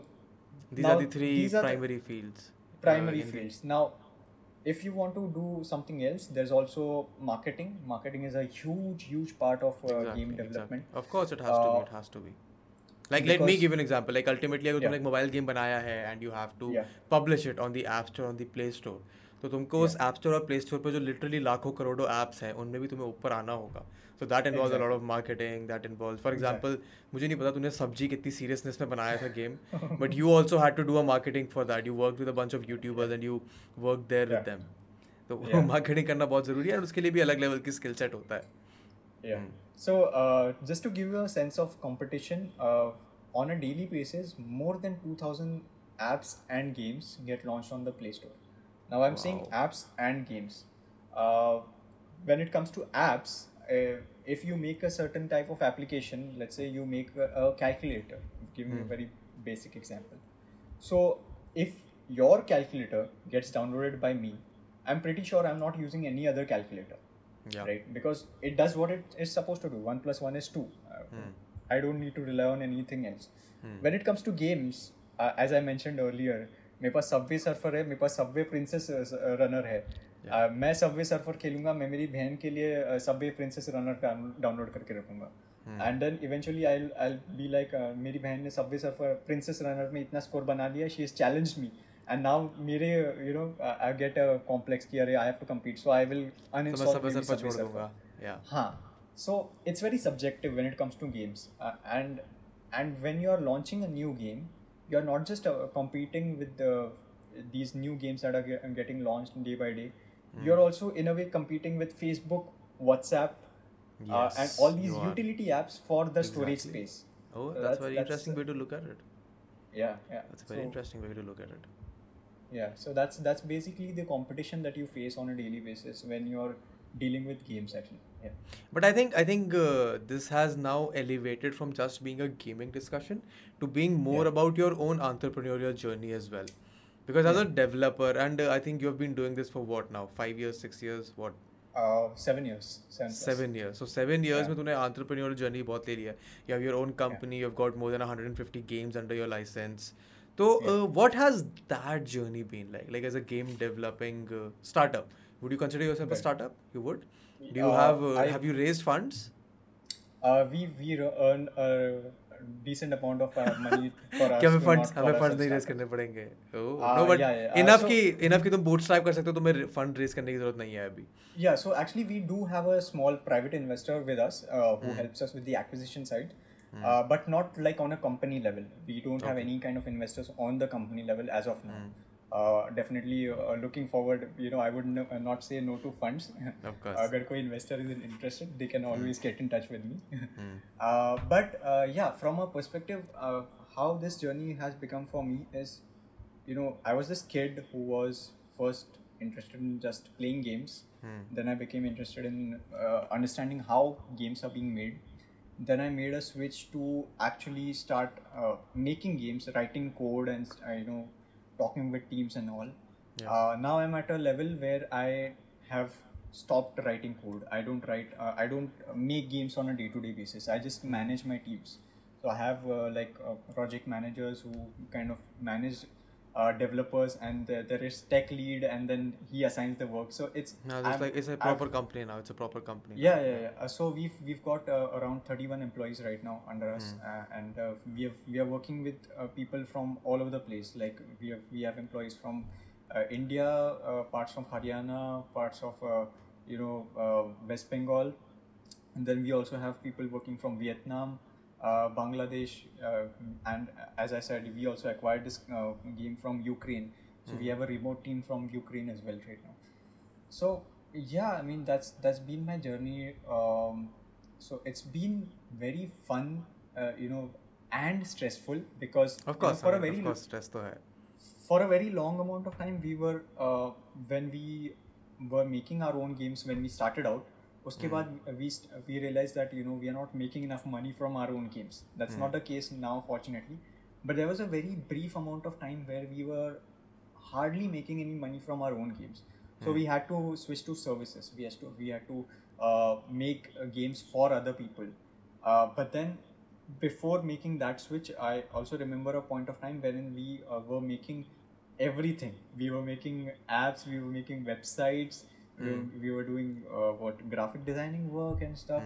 These now are the three these are the primary fields. uh, primary in the- fields. Now, if you want to do something else, there's also marketing. Marketing is a huge, huge part of uh, Exactly, game exactly. development. Of course, it has to be. Uh, It has to be. Like, let me because- give you an example. Like, ultimately, अगर तुमने Yeah. एक mobile game बनाया है and you have to Yeah. publish it on the app store, on the play store, तो तुमको उस. App store और play store पर जो लिटरली लाखों करोड़ों ऐप्स हैं उनमें भी तुम्हें ऊपर आना होगा। So that involve lot of marketing that involve for example मुझे नहीं पता तुमने सब्ज़ी कितनी सीरियसनेस में बनाया था game but you also had to do a marketing for that you work with a bunch of YouTubers and you work there with. Them तो मार्केटिंग करना बहुत ज़रूरी है और उसके लिए भी अलग लेवल की स्किल सेट होता है। To give you a sense of competition, uh, on a daily basis, more than 2,000 apps and games get launched on the Play Store. Now I'm saying apps and games. Uh, when it comes to apps, uh, if you make a certain type of application, let's say you make a, a calculator, give me a very basic example. So if your calculator gets downloaded by me, I'm pretty sure I'm not using any other calculator या right? Because it does what it is supposed to do. One plus one is two. Uh, I don't need to rely on anything else. When it comes to games, uh, as I mentioned earlier, मेरे पास Subway Surfer है मेरे पास Subway Princess Runner है। Uh, मैं Subway Surfer खेलूँगा मैं मेरी बहन के लिए सबवे प्रिंसेस रनर डाउनलोड करके रखूँगा। And then eventually I I be like मेरी बहन ने सबवे सर्फर प्रिंसेस रनर में इतना स्कोर बना लिया she is challenge me and now मेरे you know I get a complex कि अरे I have to compete so i will तो मैं uninstall सब maybe सब Subway छोड़ Surfer. दूँगा। या Huh. So it's very subjective when it comes to games, uh, and and when you are launching a new game, you are not just uh, competing with the these new games that are ge- getting launched day by day. Hmm. You're also in a way competing with Facebook, WhatsApp, uh, and all these utility apps for the storage space. Oh, So that's, very that's, interesting way to look at it. Yeah, yeah. That's a very So- interesting way to look at it. Yeah, so that's that's basically the competition that you face on a daily basis when you're dealing with games. Actually, yeah. But I think I think uh, this has now elevated from just being a gaming discussion to being more Yeah. about your own entrepreneurial journey as well. Because as a developer, and uh, I think you have been doing this for what now? Five years, six years, what? Uh, seven years. Seven. plus. Seven years. So seven years Yeah. में तूने entrepreneurial journey बहुत ले लिया. You have your own company. You've got more than 150 games under your license. So uh, what has that journey been like? Like as a game developing uh, startup, would you consider yourself a Right. startup? You would. Do you Uh, have uh, I- have you raised funds? Uh, we we earn a decent amount of uh, money for us. क्या हमें to funds not हमें call funds ourselves नहीं raise startup. करने पड़ेंगे Ah, no but yeah, yeah. Uh, enough so- की enough की तुम bootstrap कर सकते हो तुम्हें फंड रेज करने की जरूरत नहीं है अभी Yeah, so actually we do have a small private investor with us uh, Hmm. who helps us with the acquisition side, uh, but not like on a company level. We don't have any kind of investors on the company level as of now. Hmm. Uh, definitely uh, looking forward you know i would no, uh, not say no to funds of course if koi investor is interested they can hmm. always mm. get in touch with me mm. but uh, yeah from a perspective how this journey has become for me is you know i was this kid who was first interested in just playing games mm. then i became interested in understanding how games are being made then i made a switch to actually start making games writing code and you know talking with teams and all. Uh, now I'm at a level where I have stopped writing code. I don't write. Uh, I don't make games on a day-to-day basis. I just manage my teams. So I have uh, like uh, project managers who kind of manage uh, developers and there, there is tech lead and then he assigns the work. So it's No, it's like it's a I've- proper company now. It's a proper company. yeah yeah yeah. Uh, so we've we've got uh, around 31 employees right now under us uh, and uh, we have we are working with uh, people from all over the place. Like we have we have employees from uh, india uh, parts from haryana parts of uh, you know uh, west bengal. And then we also have people working from vietnam bangladesh uh, and as i said we also acquired this uh, game from ukraine. So we have a remote team from ukraine as well right now. So yeah i mean that's that's been my journey um, so it's been very fun uh, you know and stressful because Of you know, course, for I a mean, very of course, stress for a very long amount of time we were uh, when we were making our own games when we started out उसके बाद we st- we realized that you know we are not making enough money from our own games that's not the case now fortunately but there was a very brief amount of time where we were hardly making any money from our own games so we had to switch to services we had to we had to uh, make uh, games for other people uh, but then before making that switch i also remember a point of time wherein we uh, were making everything we were making apps we were making websites we, were, we were doing uh, what graphic designing work and stuff.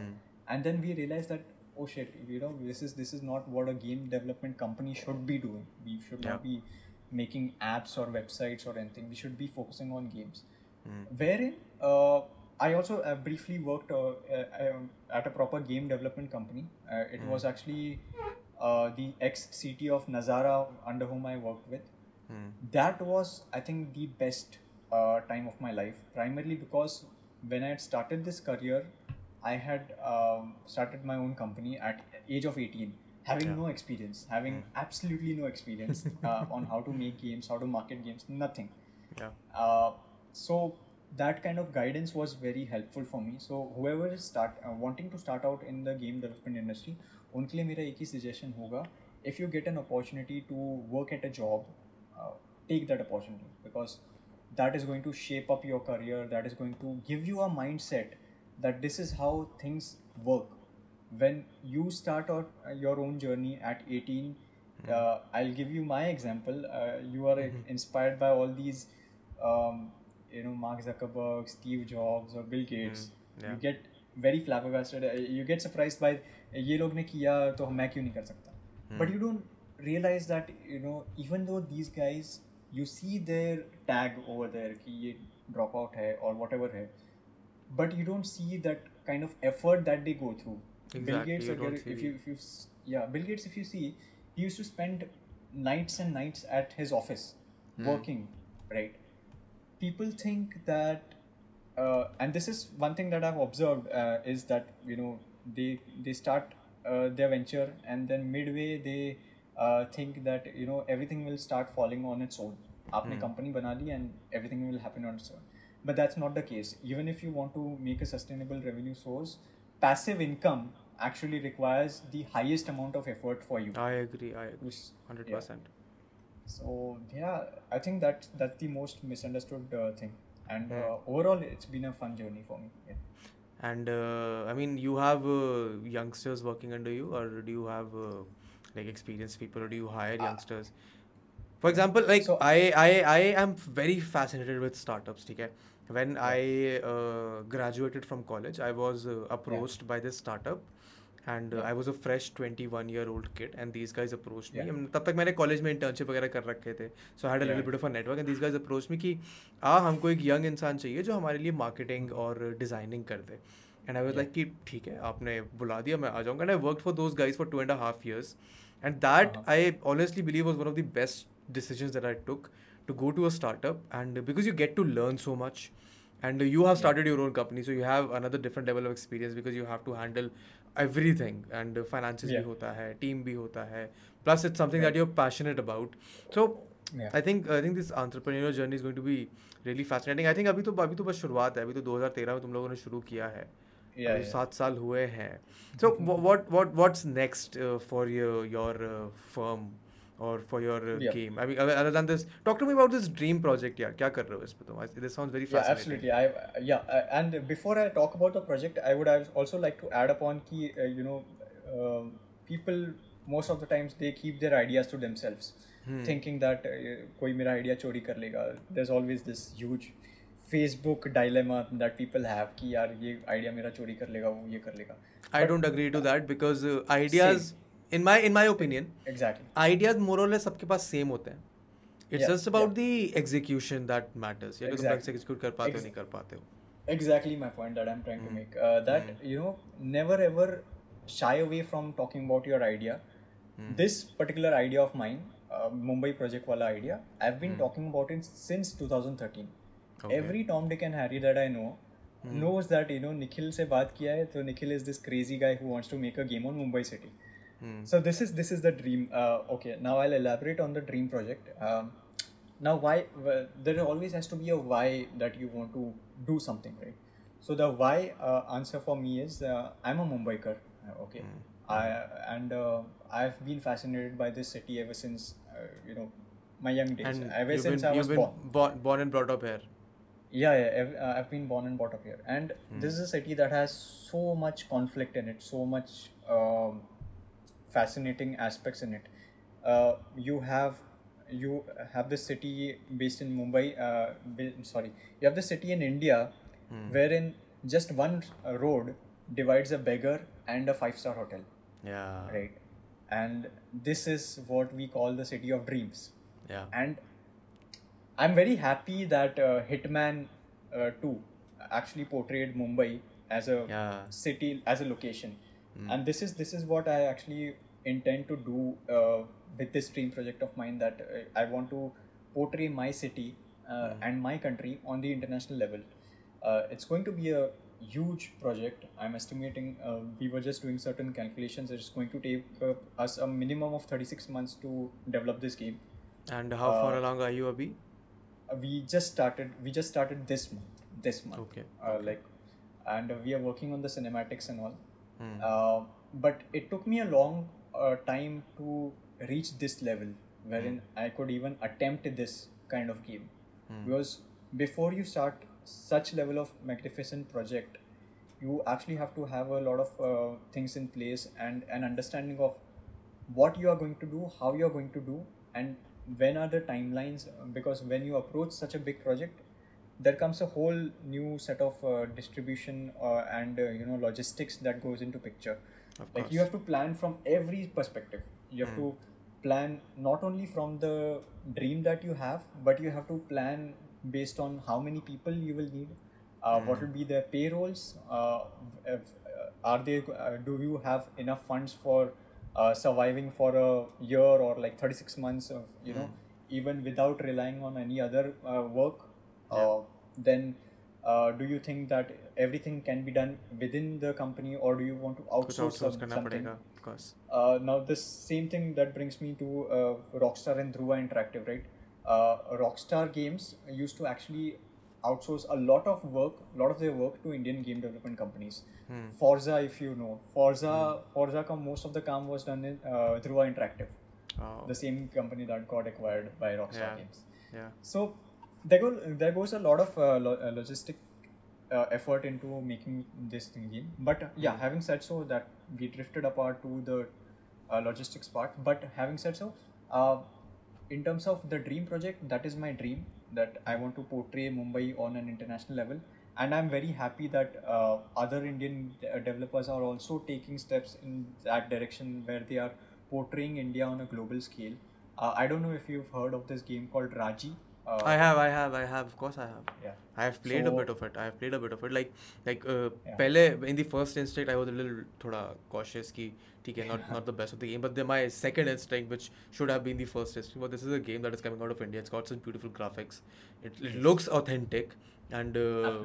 And then we realized that oh shit you know this is this is not what a game development company should be doing. We should not be making apps or websites or anything. We should be focusing on games. Wherein uh, I also uh, briefly worked uh, uh, um, at a proper game development company. Uh, it was actually uh, the ex CT of Nazara under whom I worked with. That was, I think, the best uh, time of my life, primarily because when I had started this career, I had um, started my own company at age of 18, having no experience, having absolutely no experience uh, on how to make games, how to market games, nothing. Yeah. Uh, so that kind of guidance was very helpful for me. So whoever is start uh, wanting to start out in the game development industry, उनके लिए मेरा एक ही suggestion होगा if you get an opportunity to work at a job, uh, take that opportunity because that is going to shape up your career that is going to give you a mindset that this is how things work when you start out uh, your own journey at 18 mm-hmm. uh, i'll give you my example uh, you are mm-hmm. inspired by all these um, you know mark zuckerberg steve jobs or bill hmm, gates mm-hmm. yeah. you get very flabbergasted uh, you get surprised by ye log ne kiya to main kyun nahi kar sakta but you don't realize that you know even though these guys you see their tag over there कि ये dropout है or whatever है, but you don't see that kind of effort that they go through. Bill Exactly, Gates, you अगर- don't see if you if you s- yeah, Bill Gates, if you see, he used to spend nights and nights at his office working, right? People think that, uh, and this is one thing that I've observed uh, is that you know they they start uh, their venture and then midway they uh, think that you know everything will start falling on its own. आपने company बना ली and everything will happen on its own. But that's not the case. Even if you want to make a sustainable revenue source, passive income actually requires the highest amount of effort for you. I agree. I agree. Which- Hundred yeah. percent. So yeah, I think that that's the most misunderstood uh, thing. And uh, overall, it's been a fun journey for me. Yeah. And uh, I mean, you have uh, youngsters working under you, or do you have uh, like experienced people, or do you hire youngsters? For example, like So- I, I, I am very fascinated with startups. Okay, when I uh, graduated from college, I was uh, approached yeah. by this startup, and uh, I was a fresh 21 year old kid, and these guys approached me. Yeah. I mean, तब तक मैंने college में internship वगैरह कर रखे थे so had a little. Bit of a network and these guys approach me कि आ हमको एक यंग इंसान चाहिए जो हमारे लिए मार्केटिंग और डिज़ाइनिंग कर दे एंड आई वाज लाइक कि ठीक है आपने बुला दिया मैं आ जाऊँगा and I work for those guys for two and half years and that I honestly believe was one of the best decision that I took to go to a startup and because you get to learn so much and you have started your own company so you have another different level of experience because you have to handle everything and finances भी होता है team भी होता है plus it's something that you are passionate about so I think I think this entrepreneur journey is going to be really fascinating I think अभी तो अभी तो बस शुरुआत है अभी तो दो हज़ार तेरह में तुम लोगों ने शुरू किया है। yeah, yeah. सात साल हुए हैं। So what what what's next for your firm और for your game I mean other than this talk to me about this dream project यार क्या कर रहे हो इस पे तुम this sounds very fascinating absolutely I yeah and before I talk about the project I would also like to add upon की you know people most of the times they keep their ideas to themselves thinking that कोई मेरा idea चोरी कर लेगा there is always this huge Facebook dilemma that people have कि यार ये idea मेरा चोरी कर लेगा वो ये कर लेगा। I don't agree to that because ideas in my in my opinion exactly ideas more सबके पास सेम होते हैं। It's just about the execution that matters या तुम बैक एग्जीक्यूट कर पाते हो नहीं कर पाते हो। Exactly my point that I am trying to make that you know never ever shy away from talking about your idea this particular idea of mind Mumbai project वाला idea I have been talking about it since 2013 Hmm. Hmm. every tom dick and harry that i know knows that you know nikhil se baat kiya hai so nikhil is this crazy guy who wants to make a game on mumbai city Hmm. so this is this is the dream uh, okay now i'll elaborate on the dream project um, now why well, there always has to be a why that you want to do something right so the why uh, answer for me is uh, i'm a mumbaikar okay i and i've been fascinated by this city ever since you know my young days And ever since been, i was born born, born and brought up here. Yeah, yeah I've, uh, I've been born and brought up here. And this is a city that has so much conflict in it so much um, fascinating aspects in it. Uh, you have you have the city based in mumbai uh, sorry you have the city in india wherein just one road divides a beggar and a five star hotel. Yeah. right? And this is what we call the city of dreams. Yeah. and I'm very happy that uh, Hitman uh, 2 actually portrayed Mumbai as a Yeah. city as a location, and this is this is what I actually intend to do uh, with this dream project of mine. That uh, I want to portray my city uh, and my country on the international level. Uh, it's going to be a huge project. I'm estimating uh, we were just doing certain calculations. It's going to take uh, us a minimum of 36 months to develop this game. And how far along are you, Abhi? We just started we just started this month this month Okay, uh, like and we are working on the cinematics and all Hmm. uh, but it took me a long uh, time to reach this level wherein Hmm. i could even attempt this kind of game Hmm. because before you start such level of magnificent project you actually have to have a lot of uh, things in place and an understanding of what you are going to do how you are going to do and when are the timelines because when you approach such a big project there comes a whole new set of uh, distribution uh, and uh, you know logistics that goes into picture. Like you have to plan from every perspective. You have to plan not only from the dream that you have but you have to plan based on how many people you will need uh, what will be their payrolls uh, if, uh, are they uh, do you have enough funds for uh, surviving for a year or like 36 months of you mm. know hmm. even without relying on any other uh, work yeah. Uh, then uh, do you think that everything can be done within the company or do you want to outsource, outsource some, something of course uh, now the same thing that brings me to rockstar and dhruva interactive right rockstar games used to actually outsource a lot of work a lot of their work to indian game development companies Hmm. forza if you know forza forza ka most of the काम was done in uh, dhruva interactive Oh, the same company that got acquired by rockstar Yeah. games yeah. so there go there goes a lot of uh, lo- uh, logistic uh, effort into making this thing game. But yeah, having said so, that we drifted apart to the uh, logistics part. But having said so, uh, in terms of the dream project, that is my dream that I want to portray Mumbai on an international level. And I'm very happy that uh, other Indian developers are also taking steps in that direction where they are portraying India on a global scale. Uh, I don't know if you've heard of this game called Raji. Uh, I have, I have, I have. Of course, I have. Yeah. I have played so, a bit of it. I have played a bit of it. Like, like, uh, yeah. pehle in the first instinct, I was a little thoda cautious. Ki, ठीक not not the best of the game. But then my second instinct, which should have been the first instinct, but this is a game that is coming out of India. It's got such beautiful graphics. It, it looks authentic, and uh,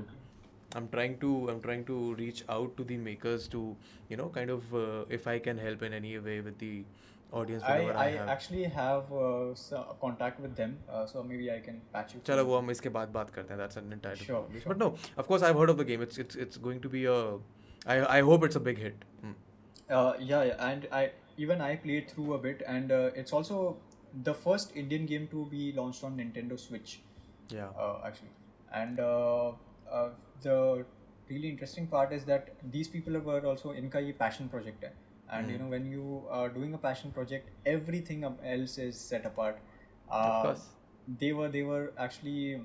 I'm trying to I'm trying to reach out to the makers to you know kind of uh, if I can help in any way with the audience I, whenever I, I have. actually have uh, so- contact with them, uh, so maybe I can patch you. चलो through. वो हम इसके बाद बात करते हैं that's an entire Sure, different conversation. sure. but no of course I've heard of the game it's it's it's going to be a I I hope it's a big hit Hmm. Uh, yeah, yeah, and I even I played through a bit, and uh, it's also the first Indian game to be launched on Nintendo Switch. yeah uh, actually. And uh, uh, the really interesting part is that these people were also इनका ये passion project है and Hmm. you know when you are doing a passion project, everything else is set apart. Uh, course. They were they were actually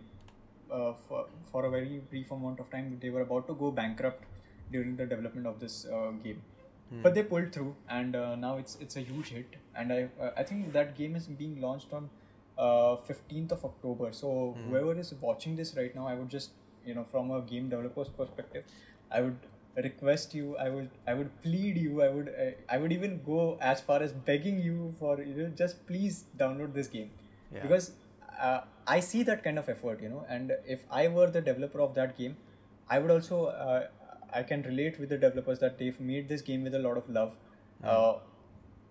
uh, for for a very brief amount of time they were about to go bankrupt during the development of this uh, game. Hmm. But they pulled through, and uh, now it's it's a huge hit. And I uh, I think that game is being launched on uh, fifteenth of October. So Hmm. whoever is watching this right now, I would just you know from a game developer's perspective, I would request you. I would I would plead you. I would uh, I would even go as far as begging you for you know just please download this game Yeah. because uh, I see that kind of effort, you know. And if I were the developer of that game, I would also uh, I can relate with the developers that they've made this game with a lot of love. Uh,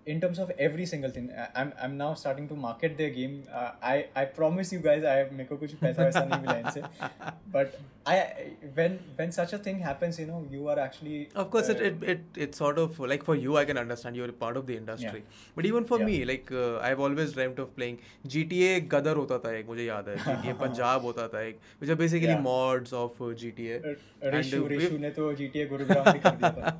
in terms of every single thing i'm i'm now starting to market their game. Uh, i i promise you guys i have meko kuch paisa waisa nahi mila but i when when such a thing happens you know you are actually of course uh, it, it it it's sort of like for you i can understand you're part of the industry. Yeah. but even for yeah. me like uh, i've always dreamt of playing gta gadar hota tha ek mujhe yaad hai. Gta punjab hota tha ek which are basically yeah. mods of uh, gta uh, uh Rishu, and, uh, Rishu ne to gta gurugram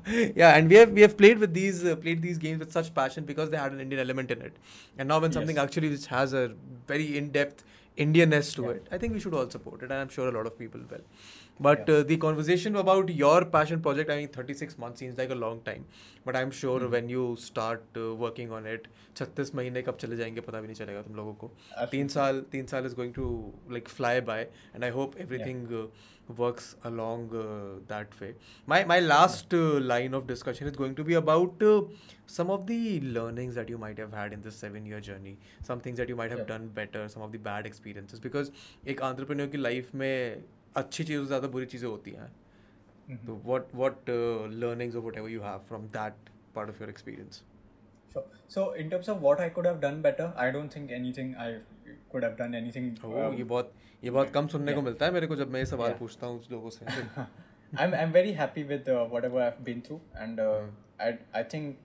yeah and we have we have played with these uh, played these games with such passion because they had an Indian element in it. And now when something Yes. actually which has a very in depth Indianness to Yeah. it, I think we should all support it, and I'm sure a lot of people will. But Yeah. uh, the conversation about your passion project, I mean, 36 months seems like a long time. But I'm sure Mhm. when you start uh, working on it, 36 महीने कब चले जाएंगे पता भी नहीं चलेगा तुम लोगों को तीन Absolutely. साल तीन साल is going to like fly by and I hope everything uh, works along uh, that way. My my last uh, line of discussion is going to be about uh, some of the learnings that you might have had in this seven year journey, some things that you might have Yeah. done better, some of the bad experiences because एक entrepreneur की life में अच्छी चीज़ों से ज़्यादा बुरी चीज़ें होती हैं Mhm. तो what what uh, learnings or whatever you have from that part of your experience Sure. So in terms of what I could have done better, I don't think anything I could have done anything. oh, um, ये बहुत ये बहुत कम सुनने को yeah. मिलता है मेरे को जब मैं ये सवाल Yeah. पूछता हूँ लोगों से I'm I'm very happy with uh, whatever I've been through, and uh, I I think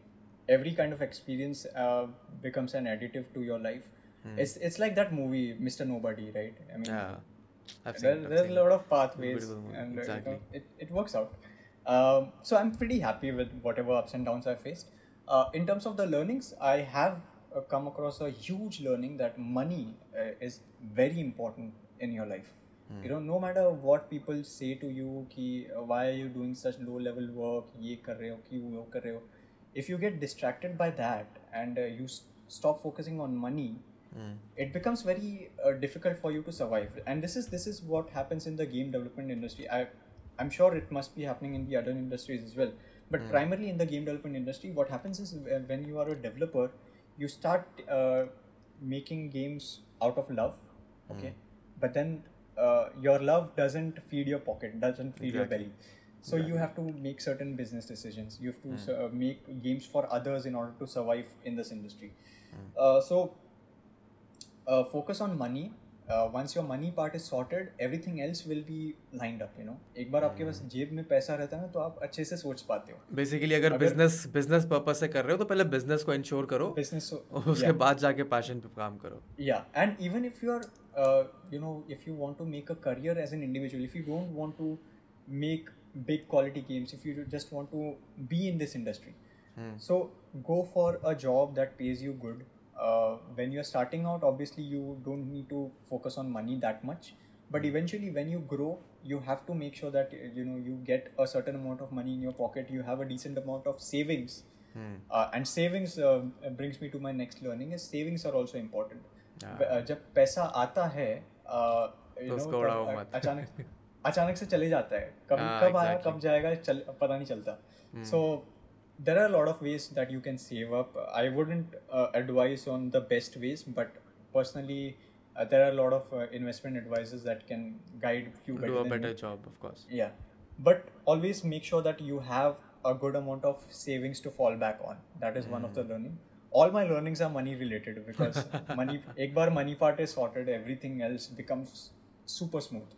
every kind of experience uh, becomes an additive to your life. It's it's like that movie, Mr. Nobody, right? I mean, yeah I've seen there, it, I've there's seen a lot it. of pathways, Beautiful movie, and uh, you exactly. know, it, it works out. Um, so I'm pretty happy with whatever ups and downs I faced. Uh, in terms of the learnings, I have uh, come across a huge learning that money uh, is very important in your life. Mm. You know, no matter what people say to you, ki, uh, why are you doing such low level work, ye kar rahe ho, ki wo kar rahe ho. if you get distracted by that and uh, you s- stop focusing on money, Mm. it becomes very uh, difficult for you to survive and this is this is what happens in the game development industry i i'm sure it must be happening in the other industries as well but primarily in the game development industry what happens is uh, when you are a developer you start uh, making games out of love okay? But then uh, your love doesn't feed your pocket doesn't feed your belly. So you have to make certain business decisions. You have to uh, make games for others in order to survive in this industry. Uh, so uh, focus on money once your money part is sorted everything else will be lined up you know एक बार आपके hmm. पास जेब में पैसा रहता है ना तो आप अच्छे से सोच पाते हो। बेसिकली अगर बिज़नेस बिज़नेस पर्पज से कर रहे हो तो पहले बिज़नेस को इंश्योर करो बिज़नेस उसके बाद जाके पैशन पे काम करो। या and even if you are you know if you want to make a career as an individual if you don't want to make big quality games if you just want to be in this industry so go for a job that pays you good uh, when you're starting out obviously you don't need to focus on money that much but eventually when you grow you have to make sure that uh, you know you get a certain amount of money in your pocket you have a decent amount of savings uh, and savings uh, brings me to my next learning is savings are also important Yeah. ब- uh, जब पैसा आता है uh, you तो know, उसको उड़ाओ तब, uh, मत। अचानक अचानक से चले जाता है कब हाँ, कब आया exactly. कब जाएगा चल पता नहीं चलता so there are a lot of ways that you can save up. I wouldn't uh, advise on the best ways but personally uh, there are a lot of uh, investment advisors that can guide you do a better me. job of course. Yeah. But always make sure that you have a good amount of savings to fall back on. That is mm. one of the hmm. learning. All my learnings are money related because money ek bar money part is sorted everything else becomes super smooth.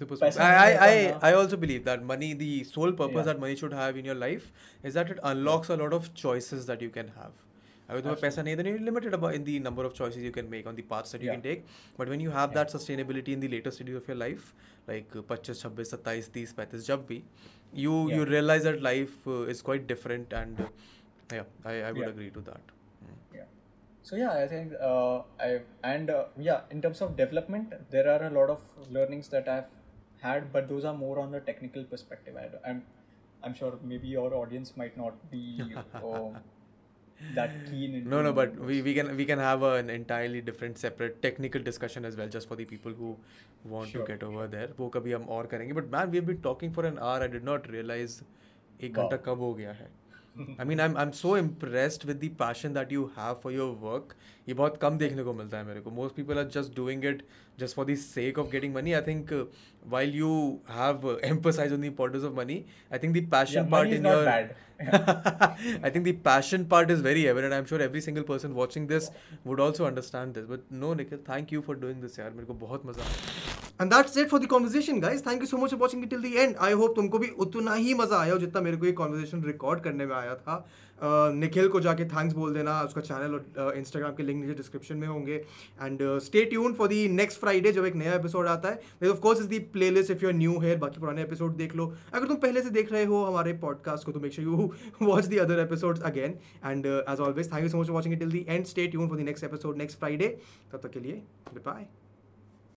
Super पैसा smart. I, नहीं I, रहता ना। I, I also believe that money, the sole purpose Yeah. that money should have in your life is that it unlocks a lot of choices that you can have. अगर तुम्हें पैसा नहीं है then you're limited about in the number of choices you can make on the paths that you can Yeah. take but when you have that sustainability in the later stages of your life like 25 26 27 30 35 जब भी you you Yeah. realize that life uh, is quite different and uh, yeah, I, I would Yeah. agree to that. yeah so yeah i think uh, i and uh, yeah in terms of development there are a lot of learnings that i've had but those are more on the technical perspective I, i'm i'm sure maybe your audience might not be um, that keen No, no, but we, we can we can have an entirely different separate technical discussion as well, just for the people who want Sure. to get over there. वो कभी हम और करेंगे. But man, we've been talking for an hour. I did not realize एक. घंटा कब हो गया है. I mean I am so impressed with the passion that you have for your work ये बहुत कम देखने को मिलता है मेरे को. Most people are just doing it just for the sake of getting money I think while you have emphasised on the importance of money I think the passion part in your I think the passion part is very relevant I am sure every single person watching this would also understand this but no Nikhil thank you for doing this यार मेरे को बहुत मज़ा आया. And that's it for conversation, guys. Thank you so much for watching it till the end. I hope तुमको भी उतना ही मज़ा आया हो जितना मेरे को ये कॉन्वर्जेशन रिकॉर्ड करने में आया था. निखिल को जाके थैंक्स बोल देना। उसका चैनल और इंस्टाग्राम के लिंक नीचे डिस्क्रिप्शन में होंगे। And stay tune for the next Friday जब एक नया एपिसोड आता है। Of course is the playlist if you are new here बाकी पुराने एपिसोड देख लो। अगर तुम पहले से देख रहे हो हमारे पॉडकास्ट को तो make sure you watch the other episodes again and as always thank you so much for watching it till the end stay tune for the next episode next Friday तब तक के लिए बाय